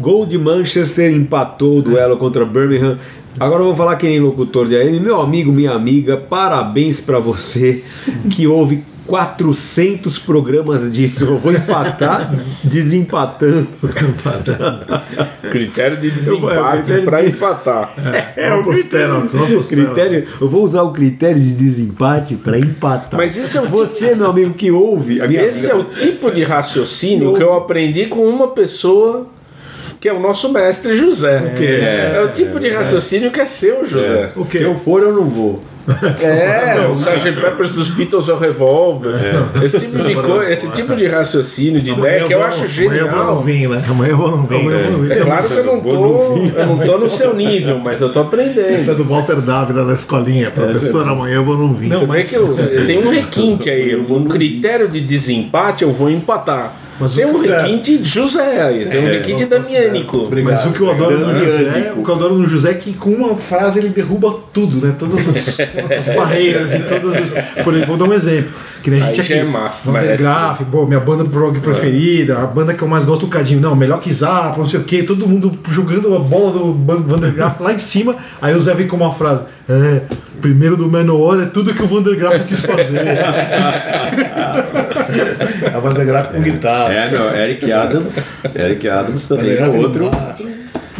Gold Manchester empatou o duelo contra Birmingham. Agora eu vou falar que nem locutor de AM. Meu amigo, minha amiga, parabéns pra você que houve 400 programas disso. Eu vou empatar desempatando. Critério de desempate critério pra de- empatar. Pênaltis, vamos pros pênaltis. Critério, eu vou usar o critério de desempate pra empatar. Mas esse é o Você, meu amigo, que ouve. A minha Esse é o tipo de raciocínio que eu aprendi com uma pessoa que é o nosso mestre José. É, o tipo de raciocínio que é seu, José. O Se quê? eu for, eu não vou. É, o Sgt. Peppers dos Beatles é o revólver. Esse, tipo de esse tipo de raciocínio, de ideia que eu vou- acho Amanhã eu vou genial. não vir, né? Amanhã eu vou não vir. É claro que eu não, tô, eu não tô no seu nível, mas eu tô Isso é aprendendo. do Walter Dávila na escolinha. Professor, amanhã eu vou não vir. Você vê que eu, tem um requinte aí, um critério de desempate eu vou empatar. Tem um requinte de José aí, tem um requinte damiânico. Mas o que eu adoro no José, Ânico. o que eu adoro no José é que com uma frase ele derruba tudo, né? Todas as, as barreiras e todas as. Por exemplo, vou dar um exemplo. Que nem a gente já aqui. é massa, pô, minha banda prog preferida, a banda que eu mais gosto do Cadinho. Não, melhor que Zappa, não sei o quê. Todo mundo jogando a bola do Van Van der Graaf lá em cima. Aí o Zé vem com uma frase. É, primeiro do Manowar é tudo que o Van der Graaf quis fazer. A gráfica com guitarra. É, não, Eric Adams. Eric Adams também. É outro.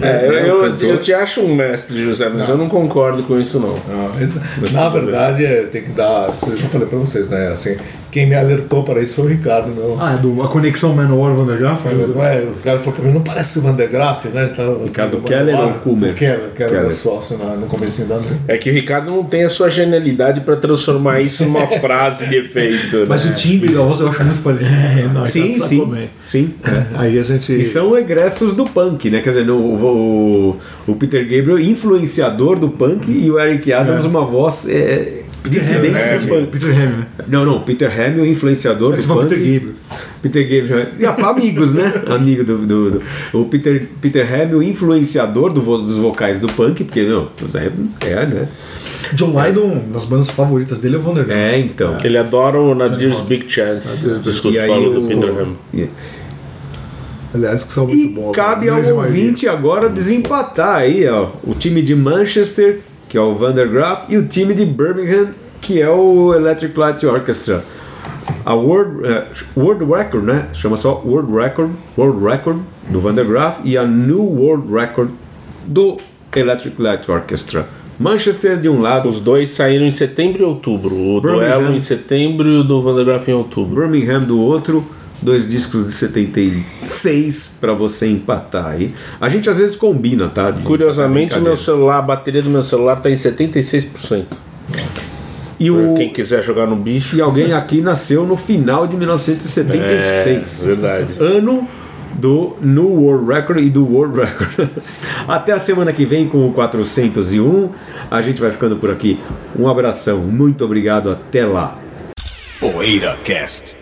É, eu, eu, cantor. eu te acho um mestre, José, mas eu não concordo com isso não. Não, Na verdade, é, tem que dar. Eu já falei pra vocês, né? Assim, Quem me alertou para isso foi o Ricardo, meu. Ah, é do, a conexão Manowar Van der Graaf? Não é, o cara falou pra mim, não parece Van de Graaff, né? Então, Ricardo o Keller Manowar, ou Kummer? O Keller, Keller, Keller. meu sócio na, no comecinho da noite. É que o Ricardo não tem a sua genialidade pra transformar isso numa frase de efeito. né? Mas o timbre da voz eu acho muito parecido. É, não, Sim, sim, sim. é. Aí a gente. E são egressos do punk, né? Quer dizer, no- o, Peter Gabriel, influenciador do punk, e o Eric Adams, uma voz é, dissidente do punk. Peter Ham, né? Não, não, Peter Hamill, influenciador É do fala punk. Peter Gabriel. Peter Gabriel. E amigos, né? Amigo do, do, do- O Peter, Peter Hamill, influenciador do, dos vocais do punk, porque, não, é, é né? John Lydon, uma das bandas favoritas dele é o Van der Graaf. É, então. Ele adora o Nadir's Big Chance, disco aí solo do Peter Ham. e- Aliás, que são muito E bons. cabe né? ao Grande maioria. ouvinte agora desempatar aí, ó. O time de Manchester, que é o Van der Graaf, e o time de Birmingham, que é o Electric Light Orchestra. A World, eh, World Record, né? Chama só World Record, World Record do Van der Graaf e a New World Record do Electric Light Orchestra. Manchester de um lado, Os dois saíram em setembro e outubro. O Birmingham. duelo em setembro e o do Van der Graaf em outubro. Birmingham do outro, dois discos de 76 para você empatar aí. A gente às vezes combina, tá? De- Curiosamente, o meu celular, a bateria do meu celular está em 76%. e, o, Quem quiser jogar no bicho. e alguém aqui nasceu no final de 1976. É, verdade. Ano do New World Record e do World Record. Até a semana que vem com o 401. A gente vai ficando por aqui. Um abração, muito obrigado, até lá. PoeiraCast.